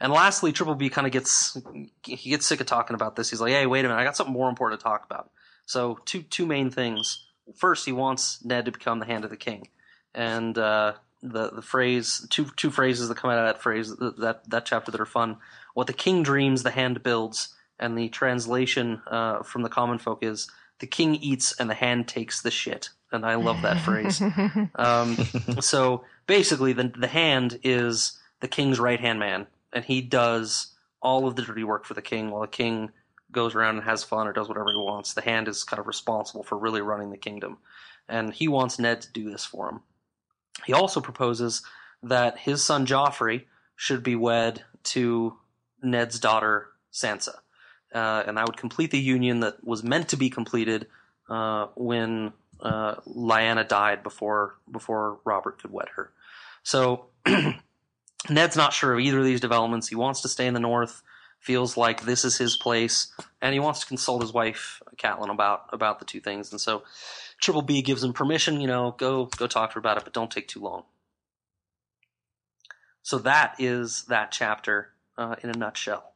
And lastly, Triple B kind of gets he gets sick of talking about this. He's like, "Hey, wait a minute, I got something more important to talk about." So two two main things. First, he wants Ned to become the Hand of the King, and uh, the the phrase two two phrases that come out of that phrase that that chapter that are fun. What the king dreams, the hand builds, and the translation uh, from the common folk is the king eats and the hand takes the shit. And I love that phrase. Um, so basically, the the hand is the king's right hand man, and he does all of the dirty work for the king, while the king goes around and has fun or does whatever he wants. The hand is kind of responsible for really running the kingdom, and he wants Ned to do this for him. He also proposes that his son Joffrey should be wed to Ned's daughter Sansa, uh, and that would complete the union that was meant to be completed uh, when uh, Lyanna died before before Robert could wed her. So Ned's not sure of either of these developments. He wants to stay in the north, feels like this is his place, and he wants to consult his wife Catelyn about about the two things. And so Triple B gives him permission. You know, go go talk to her about it, but don't take too long. So that is that chapter uh, in a nutshell.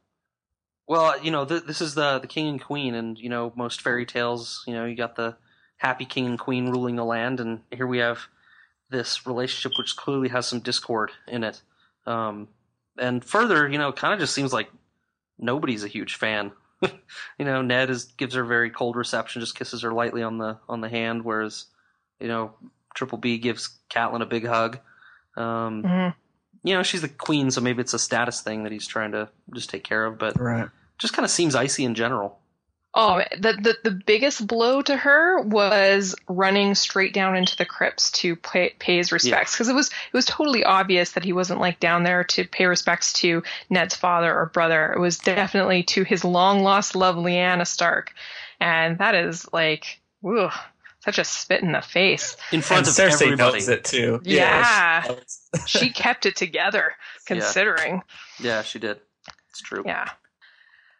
Well, you know, th- this is the the king and queen, and you know, most fairy tales, you know, you got the happy king and queen ruling the land, and here we have this relationship which clearly has some discord in it. Um, and further, you know, kind of just seems like nobody's a huge fan. you know, Ned is gives her a very cold reception, just kisses her lightly on the on the hand, whereas, you know, Triple B gives Catelyn a big hug. Um, Mhm. You know, she's the queen, so maybe it's a status thing that he's trying to just take care of, but Right. Just kind of seems icy in general. Oh, the, the the biggest blow to her was running straight down into the crypts to pay, pay his respects because it was it was totally obvious that he wasn't like down there to pay respects to Ned's father or brother. It was definitely to his long lost love, Lyanna Stark, and that is like, whew, such a spit in the face. In front and of Cersei everybody. knows it too. Yeah. she. She kept it together, considering. Yeah, she did. It's true. Yeah.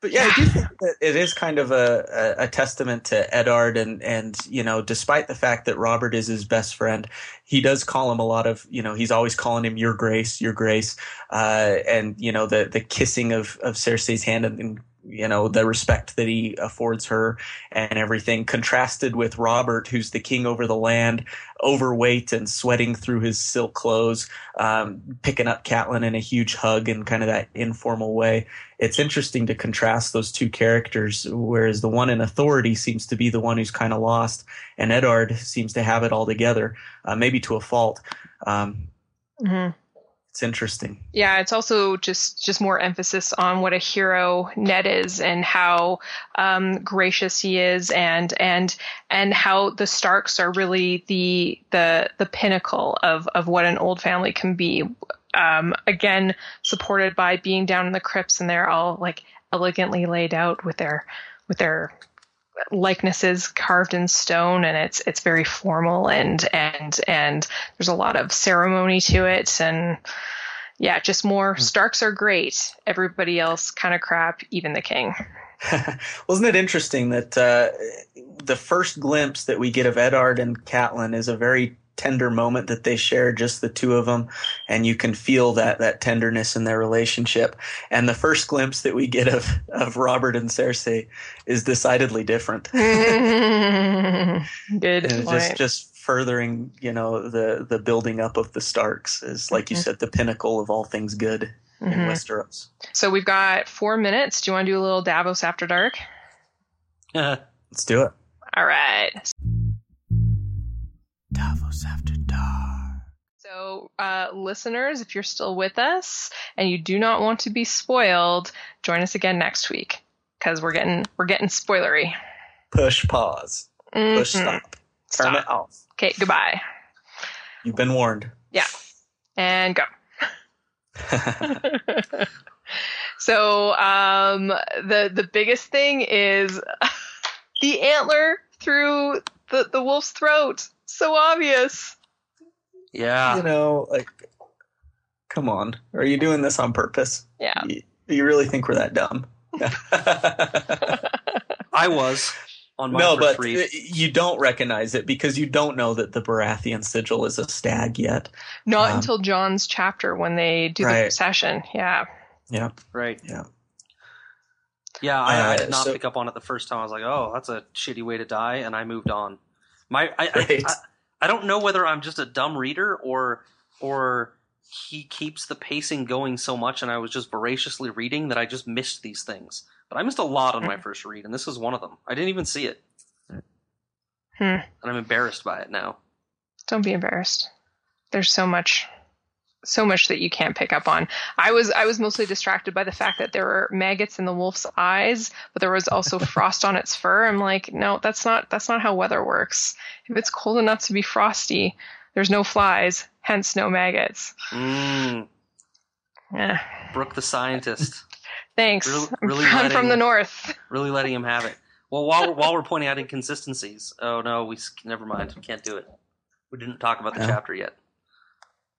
But yeah, I do think that it is kind of a, a, a testament to Eddard, and and you know, despite the fact that Robert is his best friend, he does call him a lot of you know, he's always calling him Your Grace, Your Grace, uh, and you know, the the kissing of of Cersei's hand and, and you know the respect that he affords her and everything contrasted with Robert who's the king over the land overweight and sweating through his silk clothes um, picking up Catelyn in a huge hug in kind of that informal way. It's interesting to contrast those two characters whereas the one in authority seems to be the one who's kind of lost and Eddard seems to have it all together uh, maybe to a fault. Um, hmm it's interesting Yeah, it's also just just more emphasis on what a hero Ned is and how um, gracious he is, and and and how the Starks are really the the the pinnacle of of what an old family can be. Um, again, supported by being down in the crypts, and they're all like elegantly laid out with their with their likenesses carved in stone and it's it's very formal and and and there's a lot of ceremony to it. And yeah just more starks are great. Everybody else kind of crap even the king. Wasn't it interesting that uh, the first glimpse that we get of Eddard and Catelyn is a very tender moment that they share, just the two of them, and you can feel that that tenderness in their relationship. And the first glimpse that we get of of Robert and Cersei is decidedly different. good and point. just just furthering, you know, the the building up of the Starks is like you Mhm. said, the pinnacle of all things good in Mhm. Westeros. so we've got four minutes do you want to do a little davos after dark Let's do it. all right Davos after dark. So, uh, listeners, if you're still with us and you do not want to be spoiled, join us again next week because we're getting we're getting spoilery. Push pause. Push Mhm. stop. Turn it off. Okay, goodbye You've been warned. Yeah. And go. so, um, the the biggest thing is the antler through the the wolf's throat. So obvious. Yeah. you know, like, come on. Are you doing this on purpose? Yeah. You, you really think we're that dumb? I was on my no, first but read. you don't recognize it because you don't know that the Baratheon sigil is a stag yet. Not Um, until Jon's chapter when they do the Right. procession. Yeah. Yeah. Right. Yeah. Yeah, I, I Uh, did not so- pick up on it the first time. I was like, "Oh, that's a shitty way to die," and I moved on. My, I, Right. I, I, I don't know whether I'm just a dumb reader or, or he keeps the pacing going so much, and I was just voraciously reading that I just missed these things. But I missed a lot on my first read, and this was one of them. I didn't even see it, Hmm. and I'm embarrassed by it now. Don't be embarrassed. There's so much so much that you can't pick up on. I was I was mostly distracted by the fact that there were maggots in the wolf's eyes, but there was also frost on its fur. I'm like, no, that's not that's not how weather works. If it's cold enough to be frosty, there's no flies, hence no maggots. Mm, Yeah. Brooke the scientist, Thanks. Really- I'm from- letting- from the north. really letting him have it. Well, while we're, while we're pointing out inconsistencies, oh no, we never mind. We can't do it. We didn't talk about the No. chapter yet.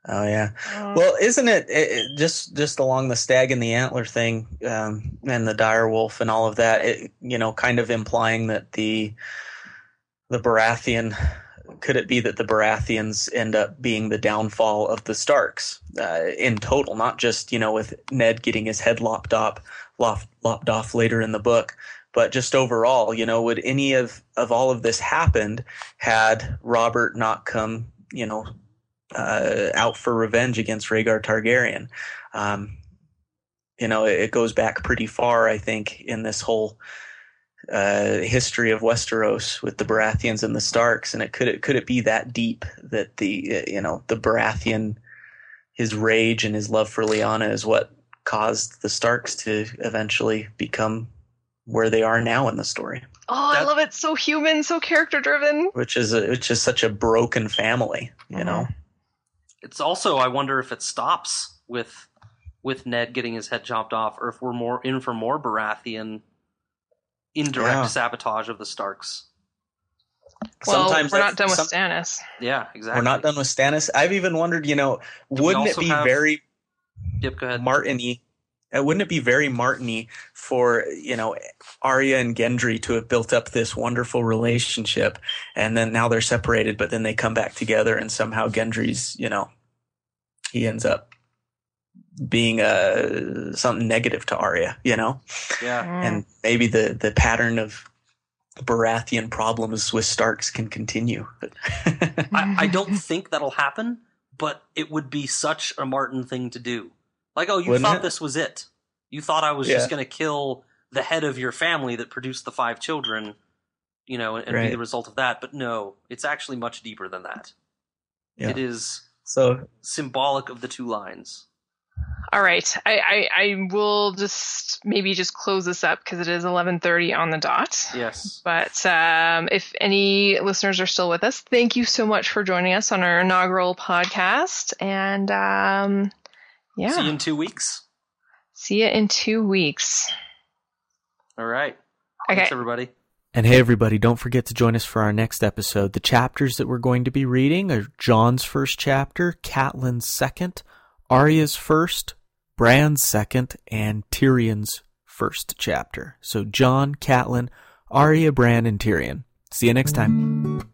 Oh yeah. Uh, Well, isn't it, it, it just just along the stag and the antler thing, um, and the dire wolf and all of that? It, you know, kind of implying that the the Baratheon could it be that the Baratheons end up being the downfall of the Starks uh, in total, not just you know with Ned getting his head lopped off, lopped, lopped off later in the book, but just overall, you know, would any of of all of this happened had Robert not come, you know, uh, out for revenge against Rhaegar Targaryen. Um, you know, it, it goes back pretty far, I think, in this whole uh, history of Westeros with the Baratheons and the Starks. And it could it could it be that deep that the uh, you know the Baratheon, his rage and his love for Lyanna is what caused the Starks to eventually become where they are now in the story, Oh, I love it. So human, so character driven. which is a, which is such a broken family, you Mhm. know. It's also I wonder if it stops with with Ned getting his head chopped off, or if we're more in for more Baratheon indirect Yeah. sabotage of the Starks. Well, Sometimes we're not done with some- Stannis. Yeah, exactly. We're not done with Stannis. I've even wondered, you know, Do wouldn't it be have- very Yep, go ahead. Martiny? Uh, wouldn't it be very Martiny for you know Arya and Gendry to have built up this wonderful relationship, and then now they're separated, but then they come back together, and somehow Gendry's you know he ends up being uh, something negative to Arya, you know, yeah. Mm. and maybe the the pattern of Baratheon problems with Starks can continue. I, I don't think that'll happen, but it would be such a Martin thing to do. Like, oh, you Wouldn't thought it? this was it. You thought I was Yeah. just going to kill the head of your family that produced the five children, you know, and, and be the result of that. But no, it's actually much deeper than that. Yeah. It is so symbolic of the two lines. All right, I, I, I will just maybe just close this up because it is 11:30 on the dot. Yes. But um, if any listeners are still with us, thank you so much for joining us on our inaugural podcast. And um, yeah, See you in two weeks. see you in two weeks. All right. Okay. Thanks, everybody. And hey, everybody, don't forget to join us for our next episode. The chapters that we're going to be reading are Jon's first chapter, Catelyn's second, Arya's first, Bran's second, and Tyrion's first chapter. So, John, Catelyn, Arya, Bran, and Tyrion. See you next time.